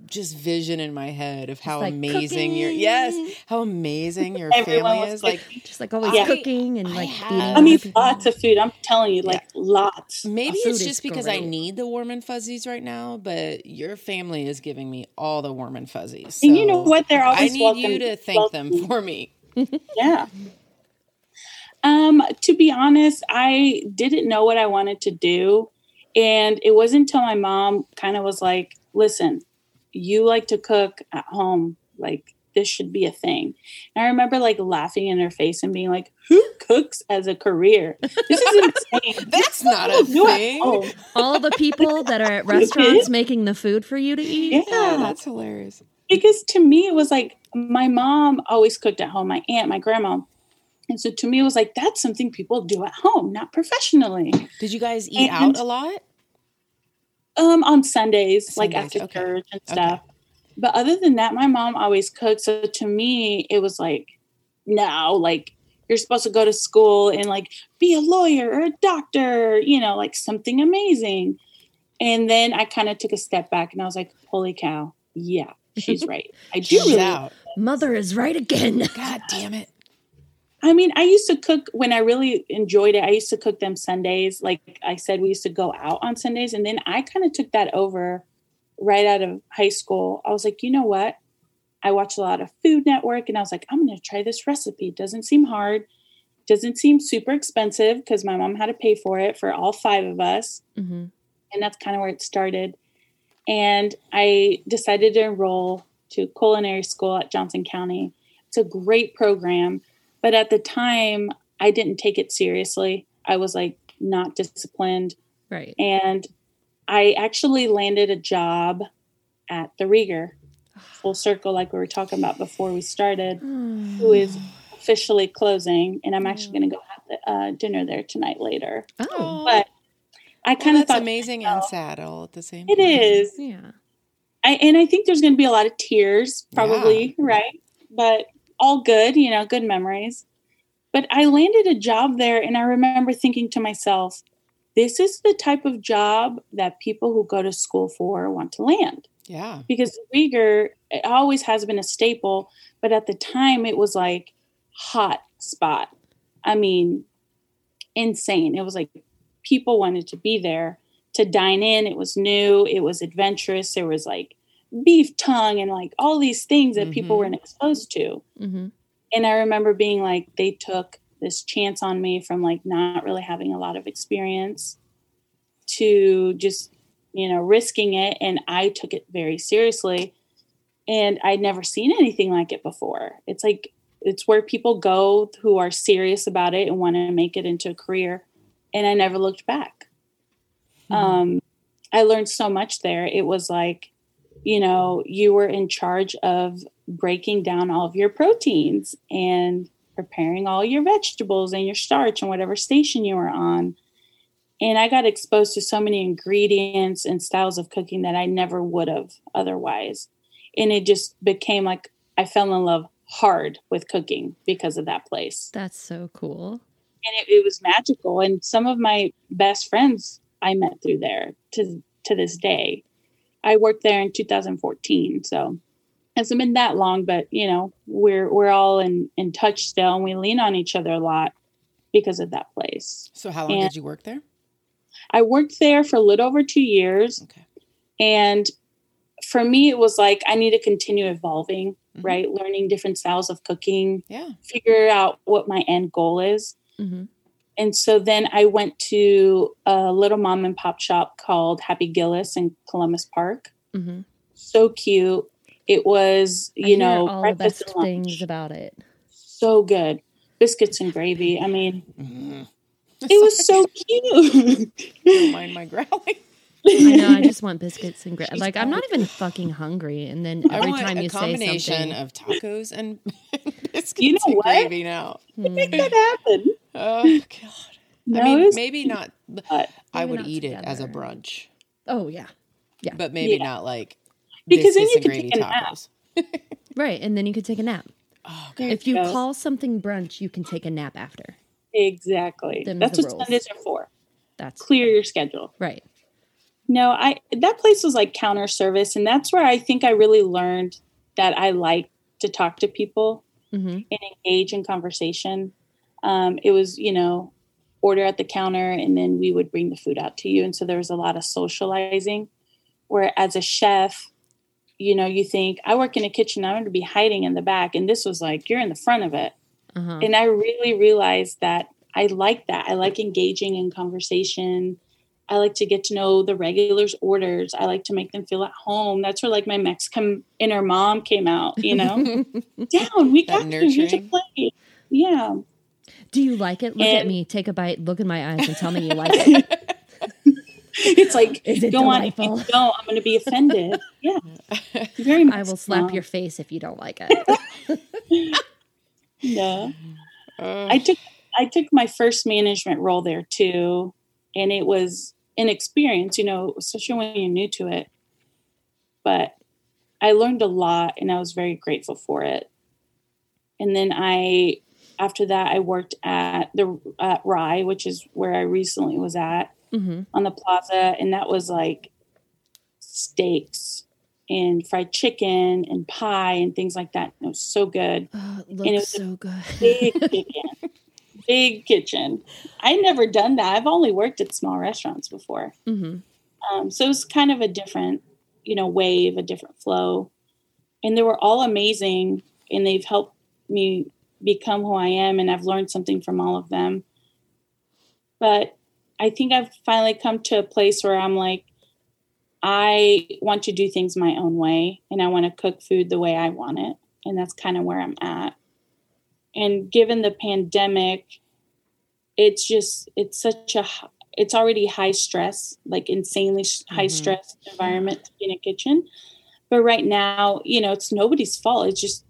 just vision in my head of how like, amazing your yes, how amazing your family was is. Like just like always Yeah. cooking and I like have- eating. I I mean, other lots of food. I'm telling you, like lots. maybe it's just because I need the warm and fuzzies right now, but your family is giving me all the warm and fuzzies. And you know what? They're always. I need welcome. you to thank them for me. Yeah. Um, to be honest, I didn't know what I wanted to do. And it wasn't until my mom kind of was like, listen, you like to cook at home. Like, this should be a thing. And I remember like laughing in her face and being like, who cooks as a career? This is insane. That's not a thing. home. all the people that are at restaurants making the food for you to eat. Yeah, Yeah. that's hilarious. because to me it was like my mom always cooked at home my aunt my grandma and so to me it was like that's something people do at home not professionally Did you guys eat And- out a lot? Um on sundays, like after okay. church and Okay. stuff but other than that my mom always cooked so to me it was like no like you're supposed to go to school and like be a lawyer or a doctor you know like something amazing and then i kind of took a step back and i was like holy cow yeah she's right i do really. Mother is right again. God damn it. I mean, I used to cook when I really enjoyed it. I used to cook them Sundays. Like I said, we used to go out on Sundays. And then I kind of took that over right out of high school. I was like, you know what? I watch a lot of Food Network and I was like, I'm going to try this recipe. It doesn't seem hard, doesn't seem super expensive because my mom had to pay for it for all five of us. hmm And that's kind of where it started. And I decided to enroll to culinary school at Johnson County. It's a great program, but at the time, I didn't take it seriously. I was like not disciplined. Right. And I actually landed a job at the Rieger, full circle, like we were talking about before we started, who is officially closing. And I'm actually going to go have the, uh, dinner there tonight later. Oh, But I kind of that's thought amazing and sad all at the same it time. is. yeah. I, and I think there's going to be a lot of tears, probably, right? But all good, you know, good memories. But I landed a job there, and I remember thinking to myself, this is the type of job that people who go to school for want to land. Yeah. Because Rieger it always has been a staple, but at the time it was like hot spot. I mean, insane. It was like people wanted to be there to dine in. It was new, it was adventurous. There was like beef tongue and like all these things that people Mhm. weren't exposed to. hmm And I remember being like, they took this chance on me from like not really having a lot of experience to just, you know, risking it. And I took it very seriously. And I'd never seen anything like it before. It's like, it's where people go who are serious about it and want to make it into a career. And I never looked back. Um, I learned so much there. It was like, you know, you were in charge of breaking down all of your proteins and preparing all your vegetables and your starch and whatever station you were on. And I got exposed to so many ingredients and styles of cooking that I never would have otherwise. And it just became like I fell in love hard with cooking because of that place That's so cool. and it, it was magical. And some of my best friends I met through there to to this day. I worked there in 2014, so it hasn't been that long, but you know, we're we're all in in touch still, and we lean on each other a lot because of that place. So how long And- did you work there? I worked there for a little over two years, Okay. and for me, it was like I need to continue evolving, Mhm. right? Learning different styles of cooking, Yeah. figure out what my end goal is. hmm And so then I went to a little mom and pop shop called Happy Gillis in Columbus Park. hmm So cute. It was, you hear know, all the best and lunch. things about it. So good. Biscuits and gravy. I mean, Mhm. it was so cute. Don't mind my growling. I know. I just want biscuits and gra- She's like I'm not even fucking hungry, and then every time a you say combination something, of tacos and biscuits You know and what? gravy now. hmm, Make that happen. Oh god. No, I mean, maybe not. but I would not eat it as a brunch, oh yeah, yeah. but maybe Yeah. not like Because then you could can take a nap. tacos. right. And then you could take a nap. Oh, There If you go. call something brunch, you can take a nap after. exactly. Them's That's the what rules. Sundays are for. That's Clear your schedule. right. No, I that place was like counter service, and that's where I think I really learned that I like to talk to people hmm and engage in conversation. Um, it was, you know, order at the counter, and then we would bring the food out to you, and so there was a lot of socializing. Where as a chef, you know, you think I work in a kitchen, I'm going to be hiding in the back, and this was like you're in the front of it. Uh-huh. and I really realized that I like that. I like engaging in conversation. I like to get to know the regulars' orders. I like to make them feel at home. That's where like my Mexican inner mom came out. You know, down. We That got you. Here's a plate. Yeah. Do you like it? Look at me. Take a bite. Look in my eyes and tell me you like it. It's like Is it go on. If you delightful? don't, I'm going to be offended. Yeah. Very much. I will slap so. your face if you don't like it. Yeah. Uh, I took I took my first management role there too, and it was an experience, you know, especially when you're new to it. But I learned a lot, and I was very grateful for it. And then I, after that, I worked at the at Rye, which is where I recently was at hmm on the plaza, and that was like steaks and fried chicken and pie and things like that. And it was so good Oh, it it looks was so good. big kitchen. Big kitchen. I'd never done that. I've only worked at small restaurants before. hmm Um, so it was kind of a different, you know, wave, a different flow. And they were all amazing and they've helped me become who I am and I've learned something from all of them. But I think I've finally come to a place where I'm like, I want to do things my own way and I want to cook food the way I want it. And that's kind of where I'm at. And given the pandemic, it's just, it's such a it's already high stress, like insanely high Mhm. stress environment to be in a kitchen. But right now, you know, it's nobody's fault. It's just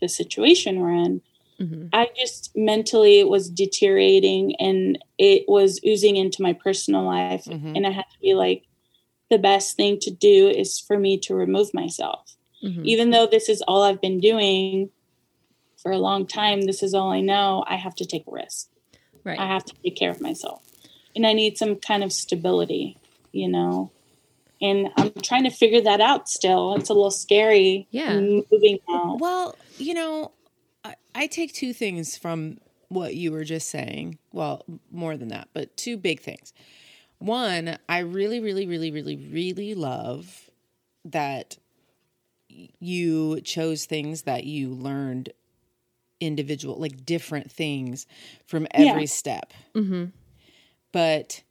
the situation we're in. hmm I just mentally it was deteriorating and it was oozing into my personal life. Mhm. And I had to be like, the best thing to do is for me to remove myself. hmm Even though this is all I've been doing for a long time, this is all I know, I have to take a risk. Right. I have to take care of myself. And I need some kind of stability, you know? And I'm trying to figure that out still. It's a little scary Yeah. moving out. Well, you know, I, I take two things from what you were just saying. Well, more than that, but two big things. One, I really, really, really, really, really love that you chose things that you learned individual, like different things from Yeah. every step. hmm But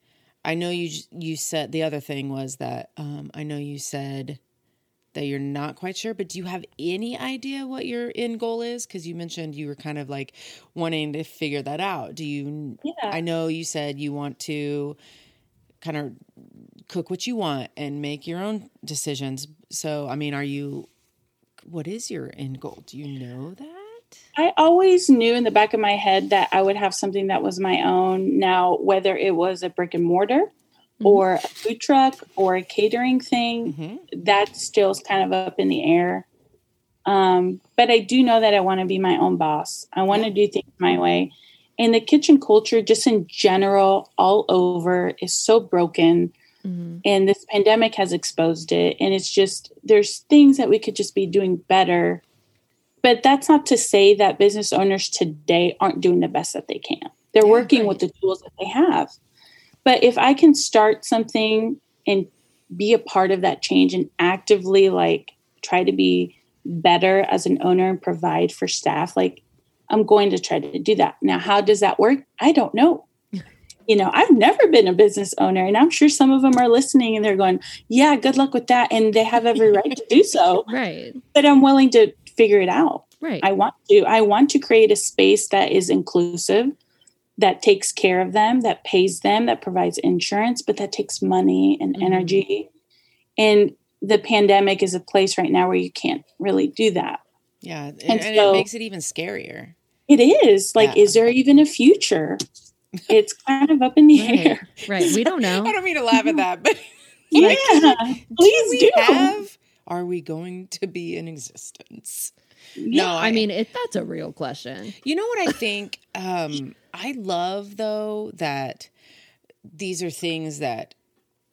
I know you you said the other thing was that um, I know you said that you're not quite sure, but do you have any idea what your end goal is? Because you mentioned you were kind of like wanting to figure that out. Do you? Yeah. I know you said you want to kind of cook what you want and make your own decisions. So, I mean, are you? What is your end goal? Do you know that? I always knew in the back of my head that I would have something that was my own. Now, whether it was a brick and mortar or a food truck or a catering thing, Mm-hmm. that still is kind of up in the air. Um, but I do know that I want to be my own boss. I want to do things my way. And the kitchen culture, just in general, all over, is so broken. Mhm. and this pandemic has exposed it and it's just there's things that we could just be doing better but that's not to say that business owners today aren't doing the best that they can they're Yeah, working right. with the tools that they have but if i can start something and be a part of that change and actively like try to be better as an owner and provide for staff like i'm going to try to do that now how does that work i don't know you know, I've never been a business owner, and I'm sure some of them are listening and they're going, Yeah, good luck with that. And they have every right to do so, Right. but I'm willing to figure it out. Right. I want to. I want to create a space that is inclusive, that takes care of them, that pays them, that provides insurance, but that takes money and Mhm. energy. And the pandemic is a place right now where you can't really do that. Yeah, and, And and so- it makes it even scarier. It is like, Yeah. is there even a future? It's kind of up in the right. air. Right. We don't know. I don't mean to laugh at that, but Yeah, do please we do. have? Are we going to be in existence? Yeah. No, I mean, it, that's a real question. You know what I think? Um, I love though that these are things that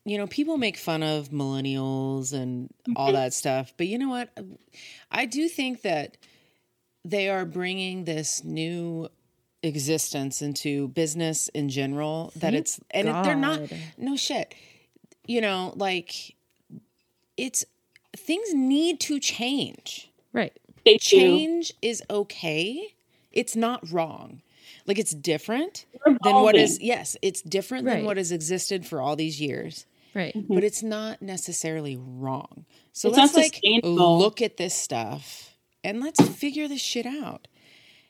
you know people make fun of millennials and all Mm-hmm. that stuff, but you know what? I do think that they are bringing this new existence into business in general. that Thank it's and it- they're not no shit. You know, like it's things need to change Right. they do. change is okay. It's not wrong. Like it's different than what is yes, it's different than what has existed for all these years. Right. Mm-hmm. But it's not necessarily wrong. So It's let's like look at this stuff and let's figure this shit out.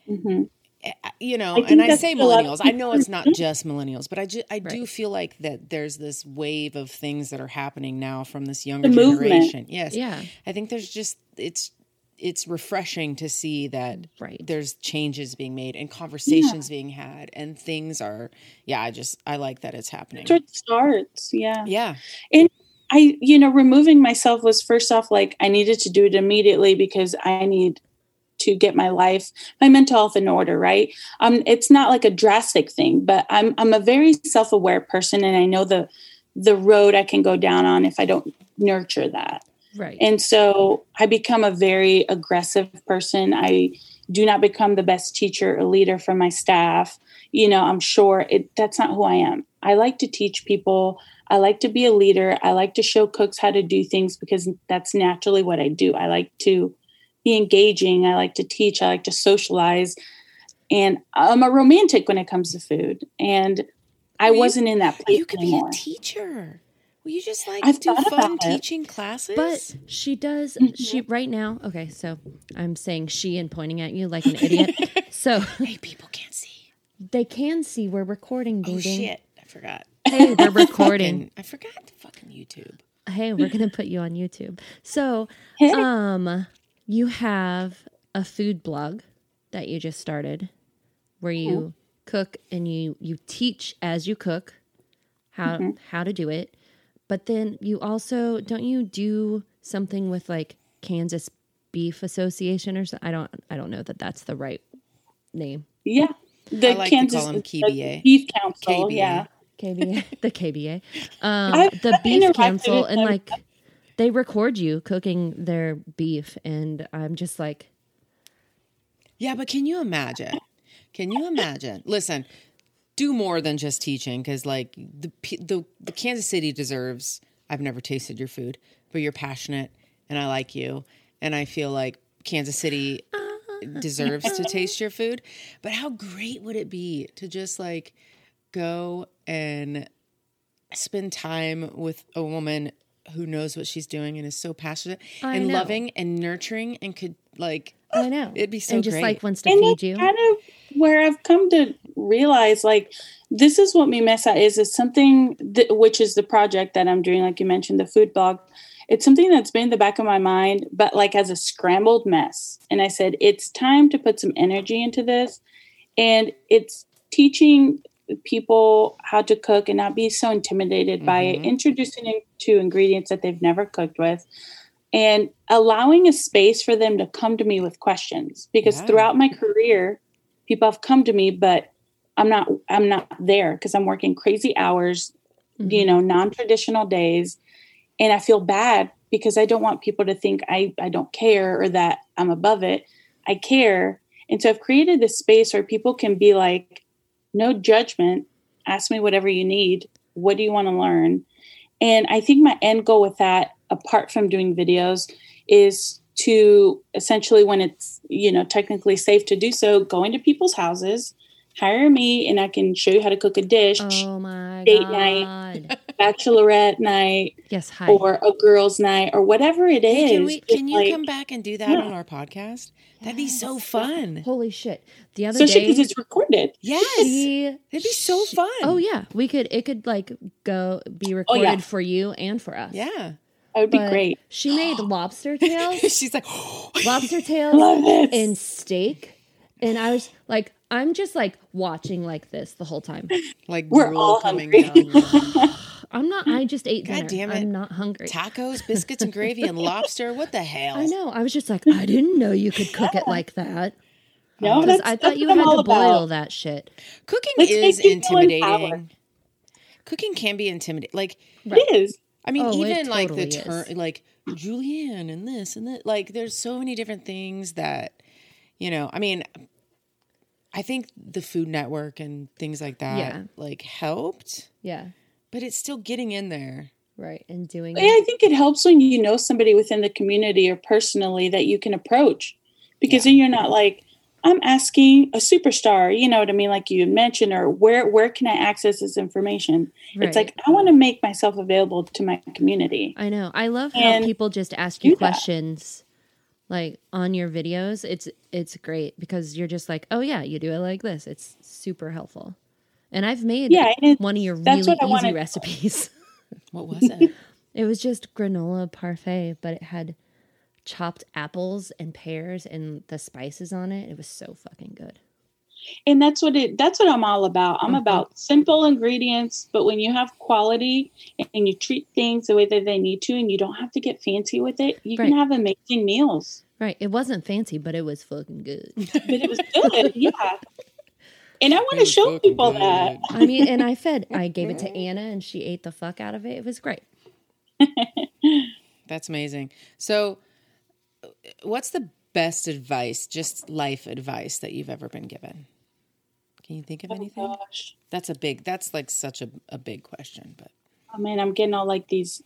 Mhm. Eh, You know, I and I say what a lot of millennials. I know it's not just millennials, but I ju- I do feel like that there's this wave of things that are happening now from this younger movement. generation. Yes. Yeah. I think there's just it's it's refreshing to see that Right. there's changes being made and conversations being had and things are yeah, I just I like that it's happening. It starts. Yeah. Yeah. And I, you know, removing myself was first off like I needed to do it immediately because I need to get my life, my mental health in order, right? Um, it's not like a drastic thing, but I'm I'm a very self-aware person and I know the the road I can go down on if I don't nurture that. Right. And so I become a very aggressive person. I do not become the best teacher or leader for my staff. You know, I'm sure it that's not who I am. I like to teach people. I like to be a leader. I like to show cooks how to do things because that's naturally what I do. I like to be engaging. I like to teach. I like to socialize. And I'm a romantic when it comes to food. And I Well, you- wasn't in that place You could anymore. be a teacher. Will you just like I've do fun about it. teaching classes? But she does. Mm-hmm. She right now. Okay, so I'm saying she and pointing at you like an idiot. so hey, people can't see. they can see we're recording. Ding Oh ding. shit. I forgot. Hey, we're recording. I forgot fucking YouTube. hey, we're gonna put you on YouTube. So, Hey. um, you have a food blog that you just started, where you cook and you you teach as you cook how how to do it. But then you also don't you do something with like Kansas Beef Association or something? I don't I don't know that that's the right name. Yeah. The I like to Kansas call 'em the KBA. Beef Council. KBA. Yeah. KBA, the KBA, um, the I've Beef Council, with and them. like they record you cooking their beef, and I'm just like, Yeah, but can you imagine? Can you imagine? Listen, do more than just teaching because, like, the, the the Kansas City deserves. I've never tasted your food, but you're passionate, and I like you, and I feel like Kansas City uh-huh. deserves to taste your food. But how great would it be to just like go and spend time with a woman who knows what she's doing and is so passionate I and know. loving and nurturing and could like I know, It'd be so and just great. like wants to and feed you. kind of where I've come to realize like this is what Mi Mesa is is something that, which is the project that I'm doing like you mentioned the food blog it's something that's been in the back of my mind but like as a scrambled mess and I said it's time to put some energy into this and it's teaching people how to cook and not be so intimidated by it introducing them to ingredients that they've never cooked with and allowing a space for them to come to me with questions because Yeah. throughout my career people have come to me but i'm not i'm not there because i'm working crazy hours you mm-hmm. know, non traditional days. And I feel bad because I don't want people to think I, I don't care or that I'm above it. I care. And so I've created this space where people can be like, no judgment, ask me whatever you need. What do you want to learn? And I think my end goal with that, apart from doing videos, is to essentially, when it's, you know, technically safe to do so, go into people's houses, hire me, and I can show you how to cook a dish. Oh my Date god. night. Bachelorette night Yes, hi. or a girls' night or whatever it is. Hey, can we? Can you like- come back and do that Yeah. on our podcast? That'd be so fun. Holy shit. The other Especially day because it's recorded. Yes, she it'd be so fun. Oh yeah, we could it could like go be Oh, recorded yeah. for you and for us. yeah. That would be But great. She made lobster tails, She's like, lobster tails love this. and steak. And I was like I'm just like watching like this the whole time. like We're all coming hungry. down. I'm not I just ate God dinner. damn it. I'm not hungry. Tacos, biscuits, and gravy, and lobster. What the hell? I know. I was just like, I didn't know you could cook it like that. No, Because that's, I that's thought you had to boil about. that shit. Cooking Let's is make you feel empowered. intimidating. Cooking can be intimidating. Like, It is. I mean, Oh, it even like the totally term, like julienne and this and that. Like, there's so many different things that, you know. I mean, I think the Food Network and things like that, Yeah. like helped, Yeah. but it's still getting in there. Right. And doing Yeah, I think it helps when you know somebody within the community or personally that you can approach because then you're not like, I'm asking a superstar, you know what I mean? Like you mentioned, or where where can I access this information? It's like I want to make myself available to my community. I know. I love how people just ask do you that. questions like on your videos. It's it's great because you're just like, "Oh yeah, you do it like this." It's super helpful. And I've made Yeah, and one of your really easy recipes. What was it? it was just granola parfait, but it had chopped apples and pears and the spices on it. It was so fucking good. And that's what it that's what I'm all about. I'm Mhm. about simple ingredients, but when you have quality and you treat things the way that they need to and you don't have to get fancy with it, you can have amazing meals. Right. It wasn't fancy, but it was fucking good. But it was good. yeah. And I want to show fucking people that. I mean, and I fed, I gave it to Anna and she ate the fuck out of it. It was great. That's amazing. So, what's the best advice, just life advice that you've ever been given? Can you think of Oh anything? gosh. That's a big. That's like such a, a big question, but Oh man, I'm getting all like these,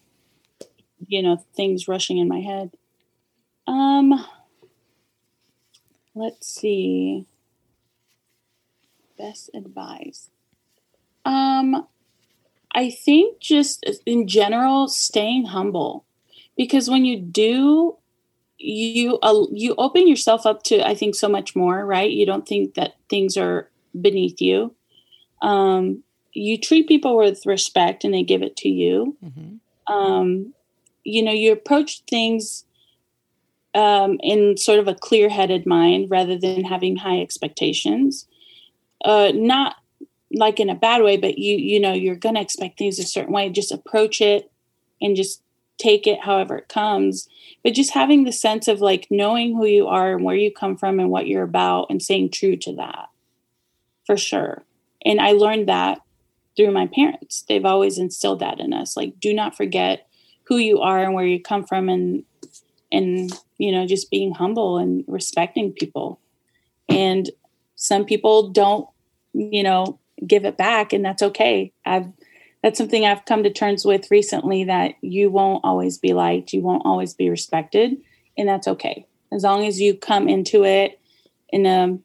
you know, things rushing in my head. Um, let's see. Best advice. Um, I think just in general, staying humble, because when you do, you uh, you open yourself up to I think so much more. Right? You don't think that things are beneath you. Um, you treat people with respect and they give it to you mhm. um, you know you approach things um, in sort of a clear-headed mind rather than having high expectations. Uh, not like in a bad way but you you know you're going to expect things a certain way. Just approach it and just take it however it comes. But just having the sense of like knowing who you are and where you come from and what you're about and staying true to that for sure. And i learned that through my parents. They've always instilled that in us. Like do not forget who you are and where you come from and and you know just being humble and respecting people. And some people don't you know give it back and that's okay. I've that's something i've come to terms with recently that you won't always be liked you won't always be respected and that's okay. As long as you come into it in a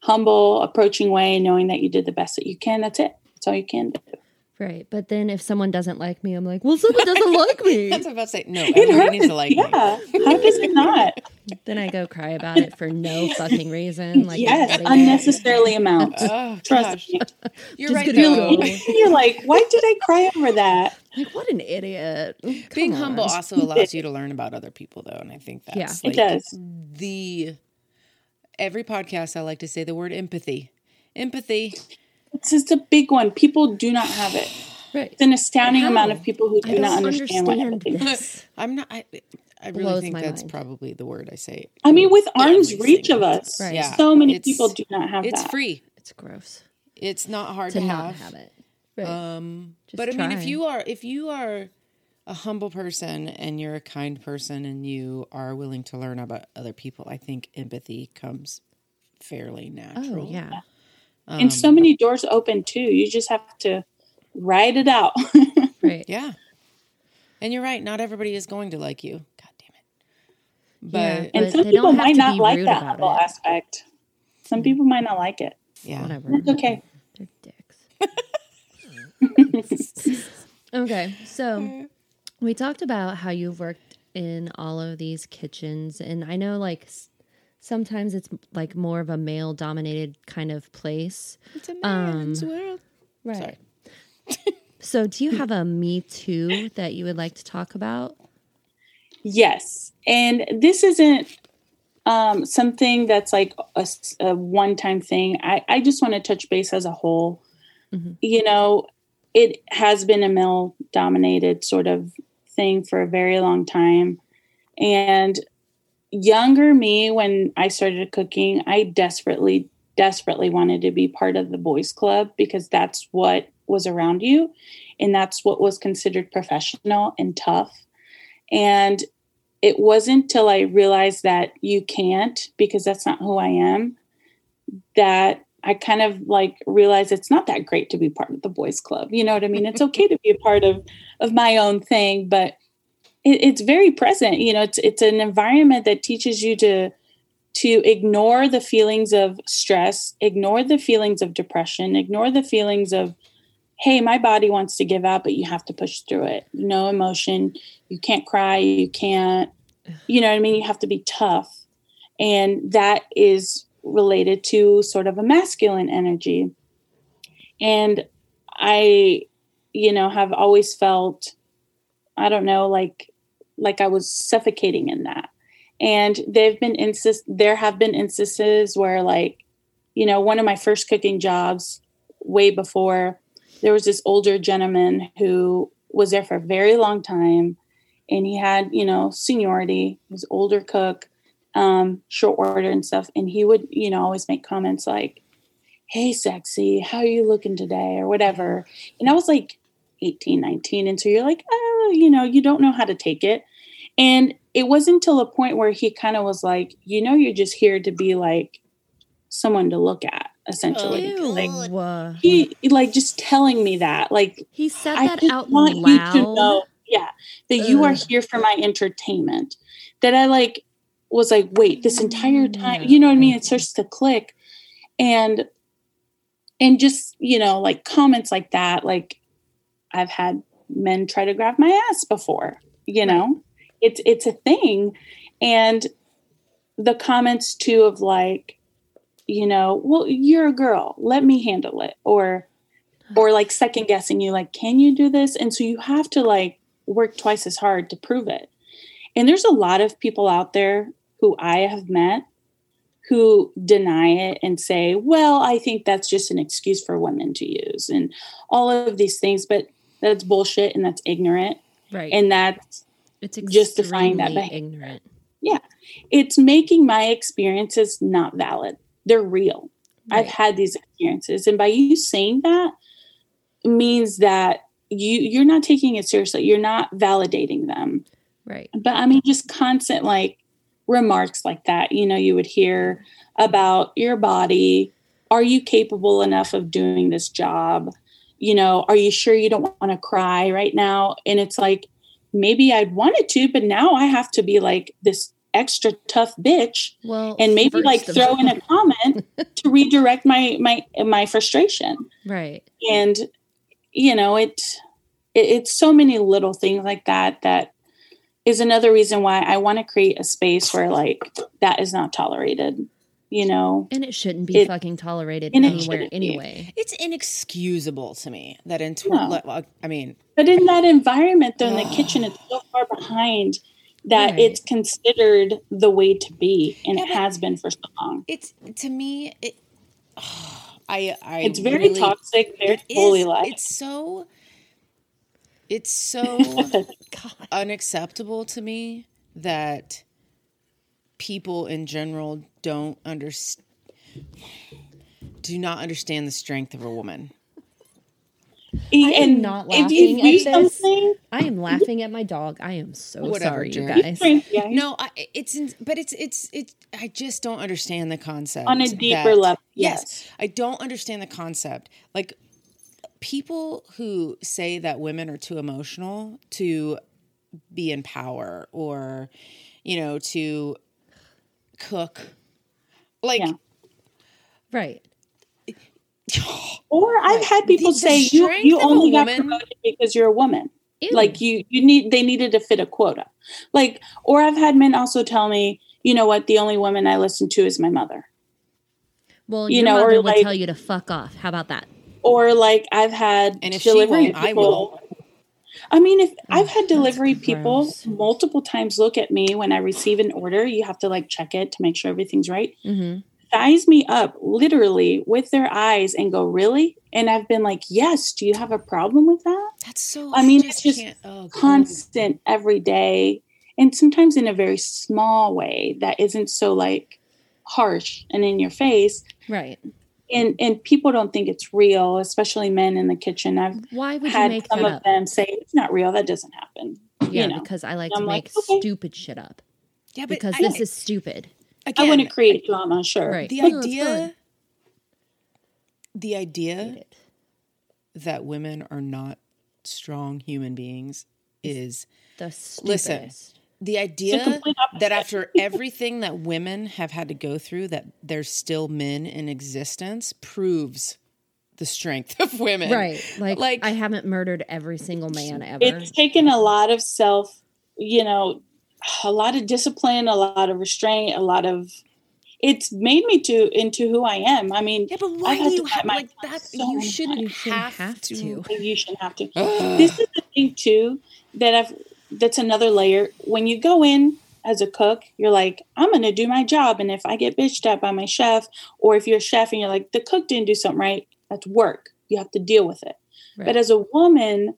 humble approaching way knowing that you did the best that you can that's it. That's all you can do Right. But then if someone doesn't like me, I'm like, well, someone doesn't like me. That's what I was about to say. No, it everybody hurts needs to like yeah me. how does it not then I go cry about it for no fucking reason. Like, yes everybody else. unnecessarily amounts Oh trust gosh, me you're Just right though. you're like why did i cry over that Like, what an idiot. Come Being humble also allows you to learn about other people, though, and I think that's Yeah. it does the every podcast I like to say the word empathy. Empathy. It's just a big one people do not have it Right. it's an astounding How? amount of people who do not don't understand, what empathy. I'm not. I, I really think that's mind. probably the word I say. I mean, with arm's reach of us, Right. Yeah, so many it's- people do not have it. It's that. free. It's gross It's not hard to to, not have. have it. Right. Um, Just but I mean, if you are if you are a humble person and you're a kind person and you are willing to learn about other people, I think empathy comes fairly natural. oh yeah. And so um, many doors open too. You just have to ride it out. Right. Yeah. And you're right. Not everybody is going to like you. God damn it. Yeah, But and But some people might not like that about humble it. aspect. Some mm-hmm. people might not like it. yeah. Whatever. It's okay. They're dicks. okay, so we talked about how you've worked in all of these kitchens, and I know like s- sometimes it's like more of a male dominated kind of place. It's a man's world. Right. Sorry. So, do you have a Me Too that you would like to talk about? Yes. And this isn't um, something that's like a one-time thing. I, I just want to touch base as a whole. Mhm. You know, it has been a male-dominated sort of thing for a very long time. And younger me, when I started cooking, I desperately, desperately wanted to be part of the boys' club because that's what was around you. And that's what was considered professional and tough. And it wasn't till I realized that you can't because that's not who I am that I kind of like realized it's not that great to be part of the boys club. You know what I mean? It's okay to be a part of of my own thing, but it, it's very present. You know, it's it's an environment that teaches you to to ignore the feelings of stress, ignore the feelings of depression, ignore the feelings of hey, my body wants to give out, but you have to push through it. No emotion. You can't cry. You can't, you know what I mean? You have to be tough. And that is related to sort of a masculine energy. And I, you know, have always felt, I don't know, like, like I was suffocating in that. And there've been insist there have been instances where like, you know, one of my first cooking jobs way before there was this older gentleman who was there for a very long time and he had you know seniority he was older cook um, short order and stuff and he would you know always make comments like hey sexy how are you looking today or whatever and i was like 18 19 and so you're like oh you know you don't know how to take it and it wasn't until a point where he kind of was like you know you're just here to be like someone to look at essentially Ew. like he like just telling me that like he said that just out want loud. you to know, yeah, that you are here for my entertainment. That I like was like, wait, this entire time, mm. you know what I mean? It starts to click, and and just you know, like comments like that. Like I've had men try to grab my ass before. You know, it's it's a thing, and the comments too of like, you know, well, you're a girl, let me handle it, or or like second guessing you like can you do this? And so you have to like work twice as hard to prove it. And there's a lot of people out there who i have met who deny it and say well i think that's just an excuse for women to use and all of these things. But that's bullshit and that's ignorant right. and that's it's justifying that behavior. ignorant. Yeah. It's making my experiences not valid they're real I've had these experiences, and by you saying that means that you you're not taking it seriously. You're not validating them. Right. But I mean, just constant like remarks like that. You know, you would hear about your body. Are you capable enough of doing this job? You know, are you sure you don't want to cry right now? And it's like maybe I'd wanted to, but now I have to be like this extra tough bitch Well, and maybe like throw in a comment to redirect my my my frustration right. and you know it, it it's so many little things like that that is another reason why i want to create a space where like that is not tolerated you know And it shouldn't be It- fucking tolerated and it anywhere be. anyway. It's inexcusable to me that in tw- No. like, well, I mean, but in that environment though in the kitchen it's so far behind that Right. it's considered the way to be and Yeah, it has been for so long it's to me it. I I it's very really- toxic very It fully like It's so. It's so unacceptable to me that people in general don't understand do not understand the strength of a woman. I am and not if you laughing at this. I am laughing at my dog. I am so Whatever, sorry, you guys. yeah, No, I, it's but it's it's it's. I just don't understand the concept on a deeper that- level. Yes, Yes. I don't understand the concept. Like people who say that women are too emotional to be in power or you know to cook like Yeah. Right. Or I've had people The- the say you you only got woman- promoted because you're a woman. Ew. Like you you need they needed to fit a quota. Like or I've had men also tell me, you know what, the only woman I listen to is my mother. Well, you your know, or mother would like- tell you to fuck off. How about that? Or like I've had And if she delivery won't, I will. I mean, if I've had delivery people multiple times look at me when I receive an order, you have to like check it to make sure everything's right. Mm-hmm. Size me up literally with their eyes and go, Really? And I've been like, Yes, do you have a problem with that? that's so. I mean, it's just oh, constant every day and sometimes in a very small way that isn't so like harsh and in your face Right. And and people don't think it's real especially men in the kitchen i've Why would you had make some of up? them say it's not real that doesn't happen Yeah, you know because I like I'm to like, make okay. stupid shit up. Yeah, but Because I, this is stupid. again, i want to create drama sure Right. the No, it's idea. The idea that women are not strong human beings is The stupidest. Listen, the idea that after everything that women have had to go through that there's still men in existence proves the strength of women Right. Like, Like- I haven't murdered every single man ever. it's taken a lot of self you know a lot of discipline a lot of restraint a lot of it's made me to into who i am i mean yeah but why do you have like that so you shouldn't, You shouldn't have, have to, to. you shouldn't have to Ugh. this is the thing too that I've that's another layer. When you go in as a cook, you're like, I'm gonna do my job. And if I get bitched at by my chef, or if you're a chef and you're like, the cook didn't do something right, that's work. You have to deal with it. Right. But as a woman,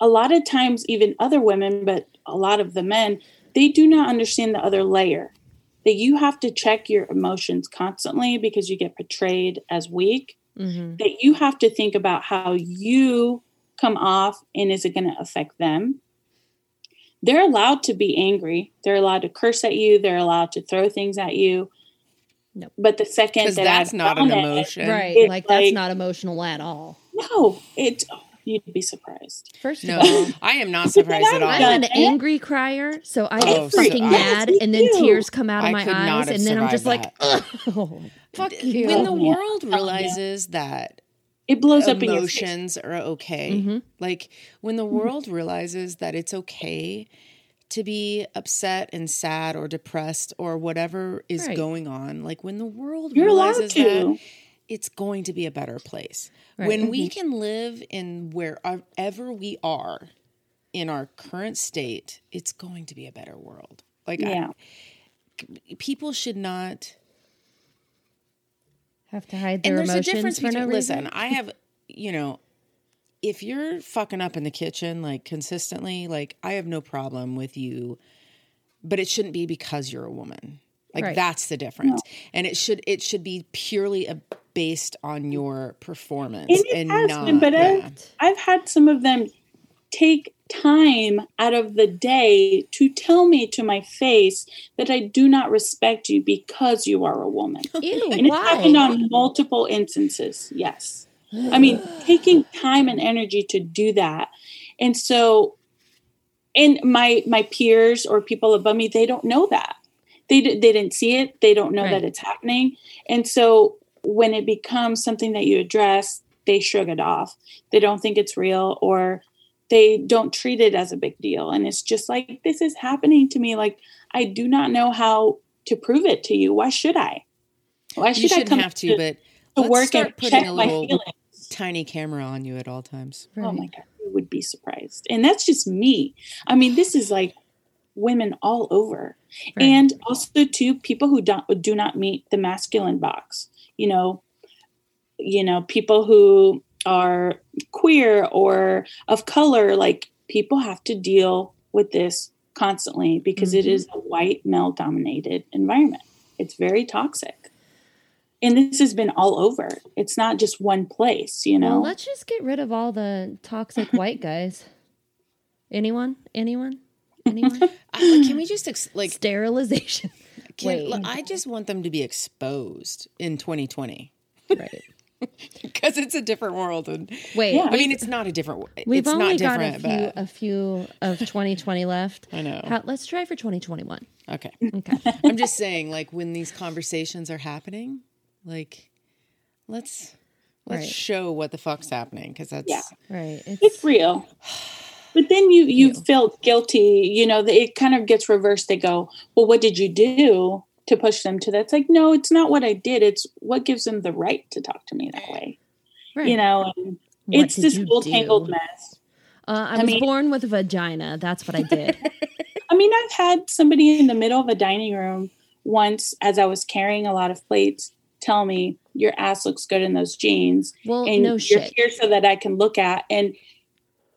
a lot of times, even other women, but a lot of the men, they do not understand the other layer. That you have to check your emotions constantly because you get portrayed as weak hmm that you have to think about how you come off and is it going to affect them they're allowed to be angry they're allowed to curse at you they're allowed to throw things at you Nope. but the second that that's I've not an done it- emotion Right. It's like, that's not emotional at all. no it oh, you'd be surprised First no of all, i am not surprised at all I've I'm an angry crier, so I Oh, get so fucking I- mad, Yes, and then me tears come out of I my eyes, and then I'm just like, oh, fuck you. when the oh, world oh, telling you. realizes that it blows up in your emotions are okay. Mhm. Like when the world realizes that it's okay to be upset and sad or depressed or whatever is Right. going on, like when the world you're realizes that it's going to be a better place. Right. When we can live in wherever we are in our current state, it's going to be a better world. Like I- yeah people should not Have to hide their and there's a emotions difference for between no reason. listen i have you know if you're fucking up in the kitchen like consistently like i have no problem with you but it shouldn't be because you're a woman like Right. that's the difference and it should it should be purely a, based on your performance And it and has not been, but I- yeah. I've had some of them take time out of the day to tell me to my face that I do not respect you because you are a woman. Ew, And it's happened on multiple instances. Yes. I mean, taking time and energy to do that. And so and my my peers or people above me, they don't know that. They d- they didn't see it. They don't know Right. that it's happening. And so when it becomes something that you address, they shrug it off. They don't think it's real or they don't treat it as a big deal. And it's just like this is happening to me like I do not know how to prove it to you. Why should I? Why should you shouldn't come have to, but to let's work start putting a little tiny camera on you at all times Oh my god, you would be surprised. And that's just me. I mean, this is like women all over. Right. And also too people who don't do not meet the masculine box. You know, you know, people who are queer or of color like people have to deal with this constantly because it Mhm. is a white male dominated environment. It's very toxic. and this has been all over. It's not just one place, you know. Well, let's just get rid of all the toxic white guys. Anyone? Anyone? Anyone? I- can we just ex- like? Sterilization. Can, Wait. I just want them to be exposed in 2020 right. because it's a different world. And Wait. Yeah. I mean, it's not a different. We've it's only not got a few, but a few of 2020 left. I know. How, let's try for 2021. okay. Okay. I'm just saying, like when these conversations are happening, like let's let's Right. show what the fuck's happening because that's Yeah. Right. It's, it's real. But then you you feel guilty, you know, it kind of gets reversed. They go, Well, what did you do to push them to that? It's like, no, it's not what I did. It's what gives them the right to talk to me that way. right. You know, and it's this you whole do? tangled mess. Uh, I, I was mean- born with a vagina. That's what I did. I mean, I've had somebody in the middle of a dining room once as I was carrying a lot of plates tell me, Your ass looks good in those jeans. Well, and no you're shit. here so that I can look at. And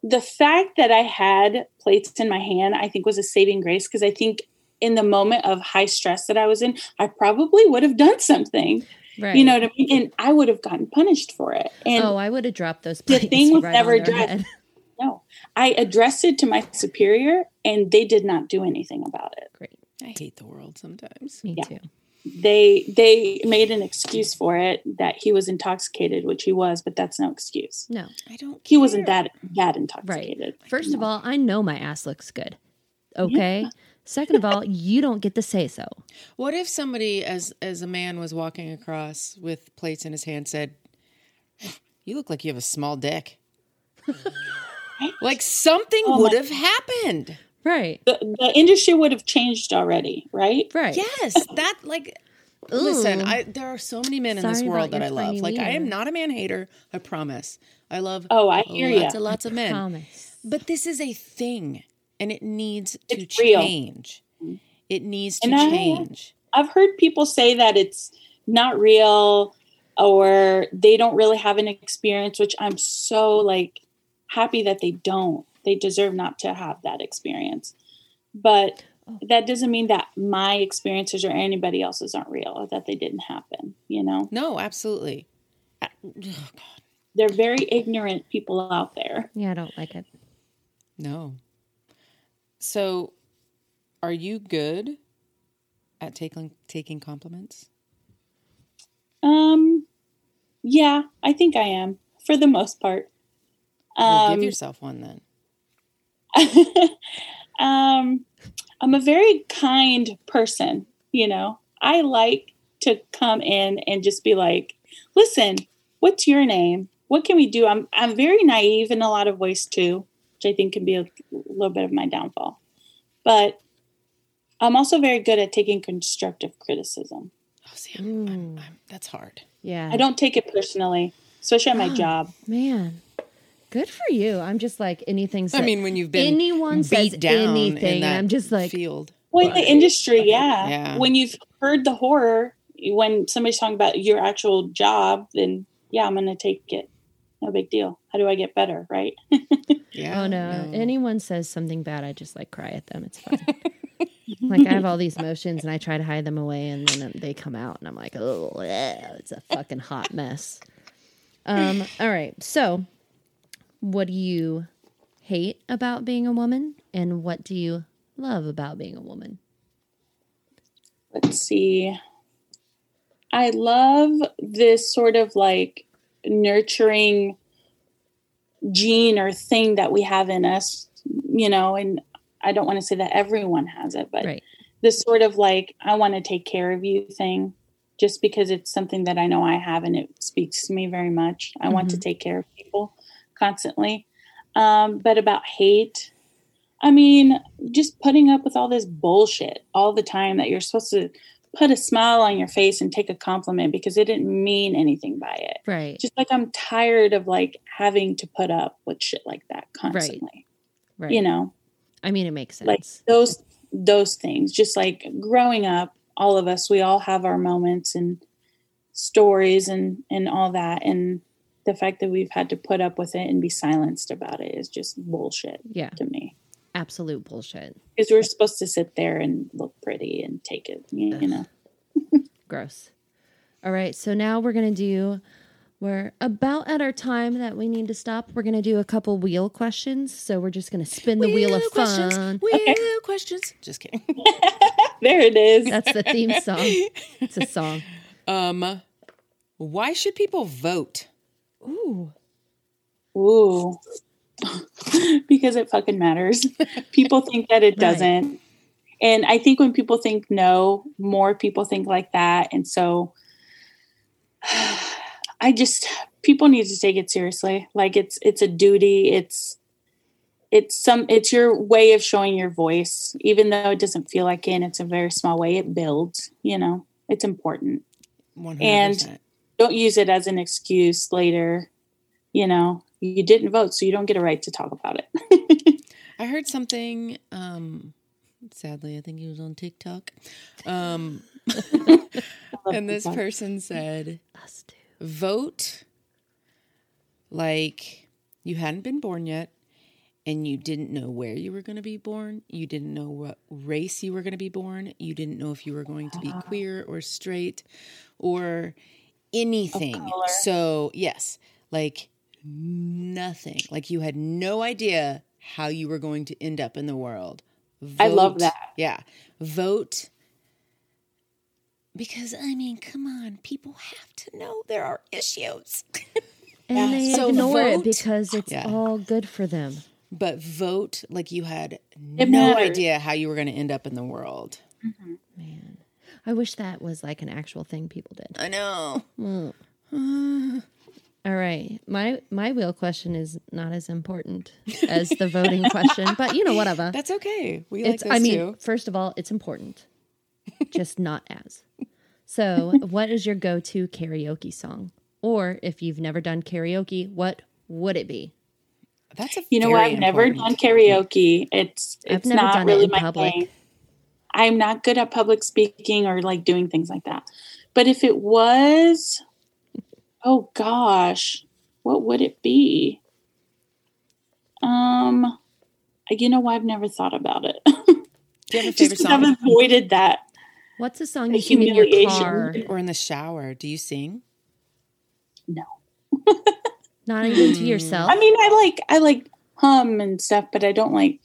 the fact that I had plates in my hand, I think was a saving grace because I think in the moment of high stress that I was in, I probably would have done something. Right. You know what I mean? And I would have gotten punished for it. And oh, I would have dropped those the thing was right never on addressed. no, I addressed it to my superior and they did not do anything about it. Great. I hate the world sometimes. Me Yeah. too. They they made an excuse for it that he was intoxicated, which he was, but that's no excuse. No. I don't. He wasn't that that that Right. First of all, I know my ass looks good. Okay. Second of all, you don't get to say so. What if somebody, as as a man, was walking across with plates in his hand, said, "You look like you have a small dick." like something Oh would my- have happened. Right. the, the industry would have changed already, right? Right. Yes, that like. Listen, I there are so many men in this world that I love. tiny Like I am not a man hater. I promise. I love. Oh, I hear lots ya. and lots of men. Promise. But this is a thing, and it needs to It's real. change. Mm-hmm. It needs to And change. I've heard people say that it's not real or they don't really have an experience, which I'm so like happy that they don't. They deserve not to have that experience. But Oh. that doesn't mean that my experiences or anybody else's aren't real or that they didn't happen, you know? No, absolutely. Oh, God, They're very ignorant people out there. Yeah, I don't like it. no. So, are you good at taking taking compliments? Um yeah, I think I am for the most part. Well, Um, give yourself one then. um, I'm a very kind person, you know. I like to come in and just be like, "Listen, what's your name? What can we do?" I'm I'm very naive in a lot of ways too, which I think can be a little bit of my downfall. But I'm also very good at taking constructive criticism. Oh, see, I'm, I'm, hmm. I'm, that's hard. Yeah. I don't take it personally, especially at my Oh. job. Man, good for you. I'm just like anything. I mean, when you've been anyone beat says down anything, and that I'm just like, field. Well, in the industry, yeah. Yeah. When you've heard the horror, when somebody's talking about your actual job, then yeah, I'm going to take it. No big deal. How do I get better, right? Yeah. oh no. anyone says something bad, I just like cry at them. It's fine. like I have all these emotions, and I try to hide them away, and then they come out, and I'm like, oh, yeah, it's a fucking hot mess. Um. All right. So, what do you hate about being a woman, and what do you love about being a woman? Let's see. I love this sort of like nurturing gene or thing that we have in us, you know, and I don't want to say that everyone has it, but Right. this sort of like I want to take care of you thing just because it's something that I know I have and it speaks to me very much. I want to take care of people constantly. Um, but about hate, I mean, just putting up with all this bullshit all the time that you're supposed to put a smile on your face and take a compliment because it didn't mean anything by it. Right. Just like I'm tired of like having to put up with shit like that constantly. right. You know, I mean, it makes sense. like those those things. Just like growing up, all of us, we all have our moments and stories and and all that. And the fact that we've had to put up with it and be silenced about it is just bullshit yeah. to me. Absolute bullshit. Because we're supposed to sit there and look pretty and take it, you, you know. Gross. All right, so now we're gonna do. We're about at our time that we need to stop. We're gonna do a couple wheel questions. So we're just gonna spin the wheel, of questions. fun. Wheel questions. Just kidding. There it is. That's the theme song. It's a song. Um, why should people vote? Ooh. Ooh. because it fucking matters. people think that it doesn't. And I think when people think no, more people think like that. And so I just people need to take it seriously. Like it's it's a duty. It's it's some it's your way of showing your voice, even though it doesn't feel like it and it's a very small way. It builds, you know. It's important. And- hundred percent. Don't use it as an excuse later. You know, you didn't vote, so you don't get a right to talk about it. I heard something. Um, sadly, I think he was on TikTok. Um, and this person said, Us too. vote like you hadn't been born yet and you didn't know where you were going to be born you didn't know what race you were going to be born you didn't know if you were going to be queer or straight or anything so yes like nothing like you had no idea how you were going to end up in the world I love that. yeah vote because I mean, come on, people have to know there are issues. And they So ignore it because it's Yeah. all good for them. but vote like you had It no matters. idea how you were going to end up in the world. Mm-hmm. Man, I wish that was like an actual thing people did. I know. Mm. All right, my my wheel question is not as important as the voting question, but you know whatever. That's okay. We like It's this I mean, too. first of all, it's important, just not as. So, what is your go-to karaoke song? Or if you've never done karaoke, what would it be? That's a You know what? I've never done karaoke. It's I've it's never not done it really in my public. thing. I'm not good at public speaking or like doing things like that. But if it was, oh gosh, what would it be? Um, you know why I've never thought about it. Do you have a Just favorite 'cause I've avoided that. What's a song The you sing in your humiliation. car? Or in the shower? Do you sing? No. Not even to yourself. I mean, I like I like hum and stuff, but I don't like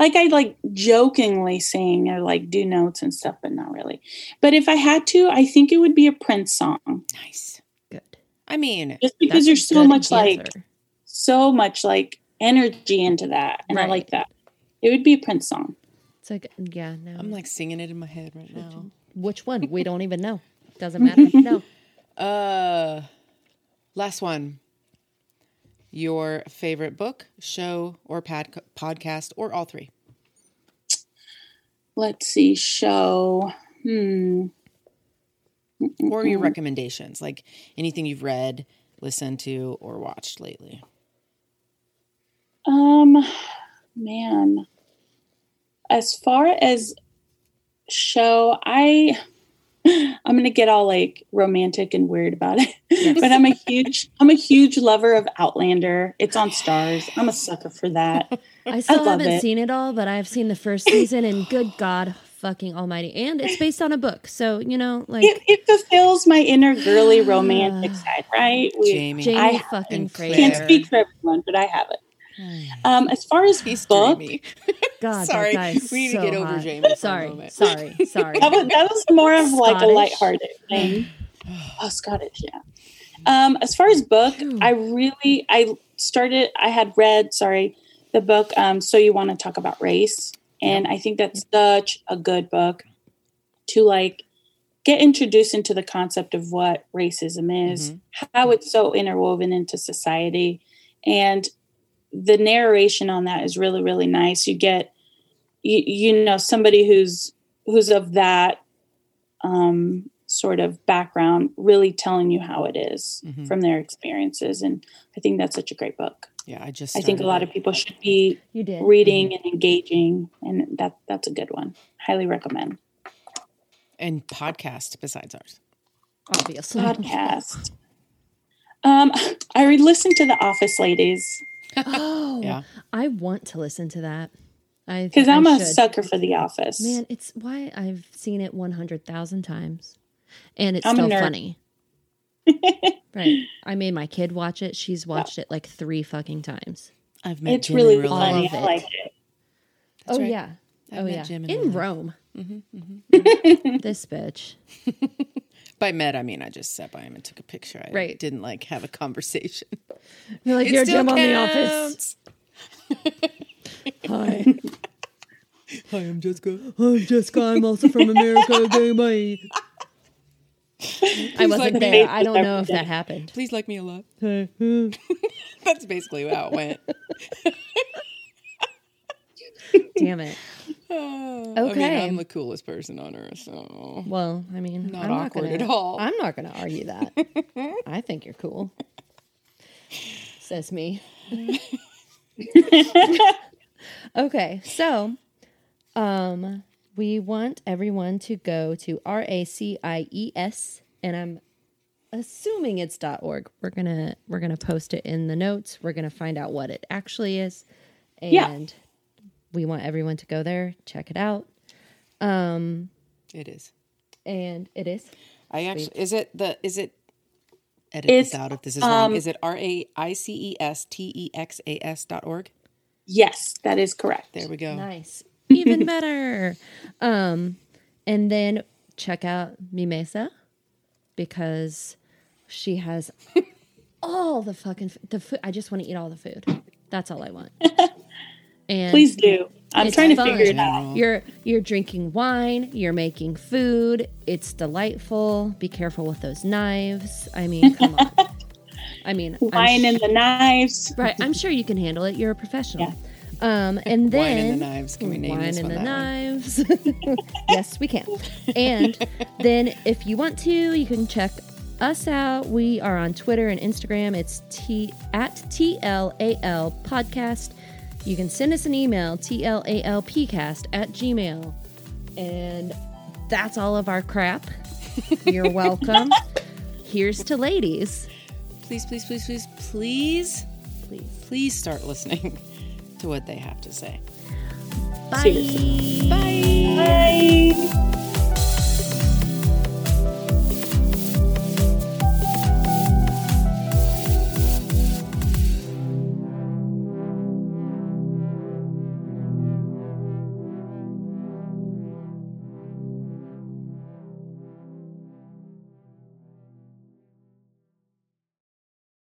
like I like jokingly sing or like do notes and stuff, but not really. But if I had to, I think it would be a Prince song, Nice. Good. I mean, just because That's a there's so good much like so much like energy into that, and I like that. It would be a Prince song. It's like, yeah, no. I'm like singing it in my head right now. Which one? We don't even know. Doesn't matter. No. Uh, last one. Your favorite book, show, or pad- podcast, or all three? Let's see, show. Hmm. Or your recommendations, like anything you've read, listened to, or watched lately. Um, man. As far as show, I I'm gonna get all like romantic and weird about it, but I'm a huge I'm a huge lover of Outlander. It's on Starz. I'm a sucker for that. I still love haven't it. seen it all, but I've seen the first season, and good God fucking almighty. And it's based on a book. So, you know, like It, it fulfills my inner girly romantic side, right? We- Jamie. Jamie I fucking and Fraser. can't speak for everyone, but I have it. Um, as far as He's book, dreamy. God, Sorry, that guy's we need to get over hot. Jamie Sorry, sorry, sorry. that was, that was more of like a Scottish. lighthearted thing. Oh, Scottish, yeah. Um, as far as book, I really I started. I had read, sorry, the book. Um, so you want to talk about race, and I think that's such a good book to like get introduced into the concept of what racism is, how it's so interwoven into society, and the narration on that is really really nice. You get you, you know somebody who's who's of that um, sort of background, really telling you how it is Mhm. from their experiences, and I think that's such a great book. Yeah, I just. I think a lot it. of people should be You did. reading and engaging, and that that's a good one. Highly recommend. and podcast besides ours. Obviously. Podcast. um, I re- listened to The Office Ladies Oh, Yeah. I want to listen to that. I because I I'm a sucker for The Office. Man, it's why I've seen it 100,000 times. And it's I'm still funny. Right. I made my kid watch it. She's watched it like three fucking times. I've met It's Jim really in real funny. life. I like it. That's oh right. yeah. I've oh met yeah. Jim in in real life. Rome. Mm-hmm, this bitch. By met, I mean I just sat by him and took a picture. I Right. didn't like have a conversation. You're like It you're still Jim on the office. Hi. Hi, I'm Jessica. I'm Jessica. I'm also from America. Gay bye. I wasn't like there. I don't know if that happened. Please like me a lot. That's basically how it went. Damn it. Oh, I mean, Okay. I'm the coolest person on earth, so Well, I mean, Not I'm not awkward gonna, at all. I'm not going to argue that. I think you're cool. Says me. okay, so um we want everyone to go to R A C I E S and I'm assuming it's .org. We're going to we're going to post it in the notes. We're going to find out what it actually is. And Yeah. we want everyone to go there, check it out. Um, it is. And it is I actually is it the is it edit It's, this out if this is wrong. um, Is it R A I C E S T E X A S dot org? Yes, that is correct. There we go. Nice. Even better. Um, and then check out Mi Mesa because she has all the fucking f- the food. I just want to eat all the food. That's all I want. And Please do. I'm It's trying to fun. figure it out. You're you're drinking wine. You're making food. It's delightful. Be careful with those knives. I mean, come on. I mean, I'm Wine and the knives. Right, I'm sure you can handle it. You're a professional. Um, and then Wine and the knives. Can we name wine this and the knives. yes, we can. And then if you want to, you can check us out. We are on Twitter and Instagram. It's t at TLAL podcast. You can send us an email, TLALPcast at gmail. And that's all of our crap. You're welcome. Here's to ladies. Please, please, please, please, please, Please. please start listening to what they have to say. Bye. Bye. Bye.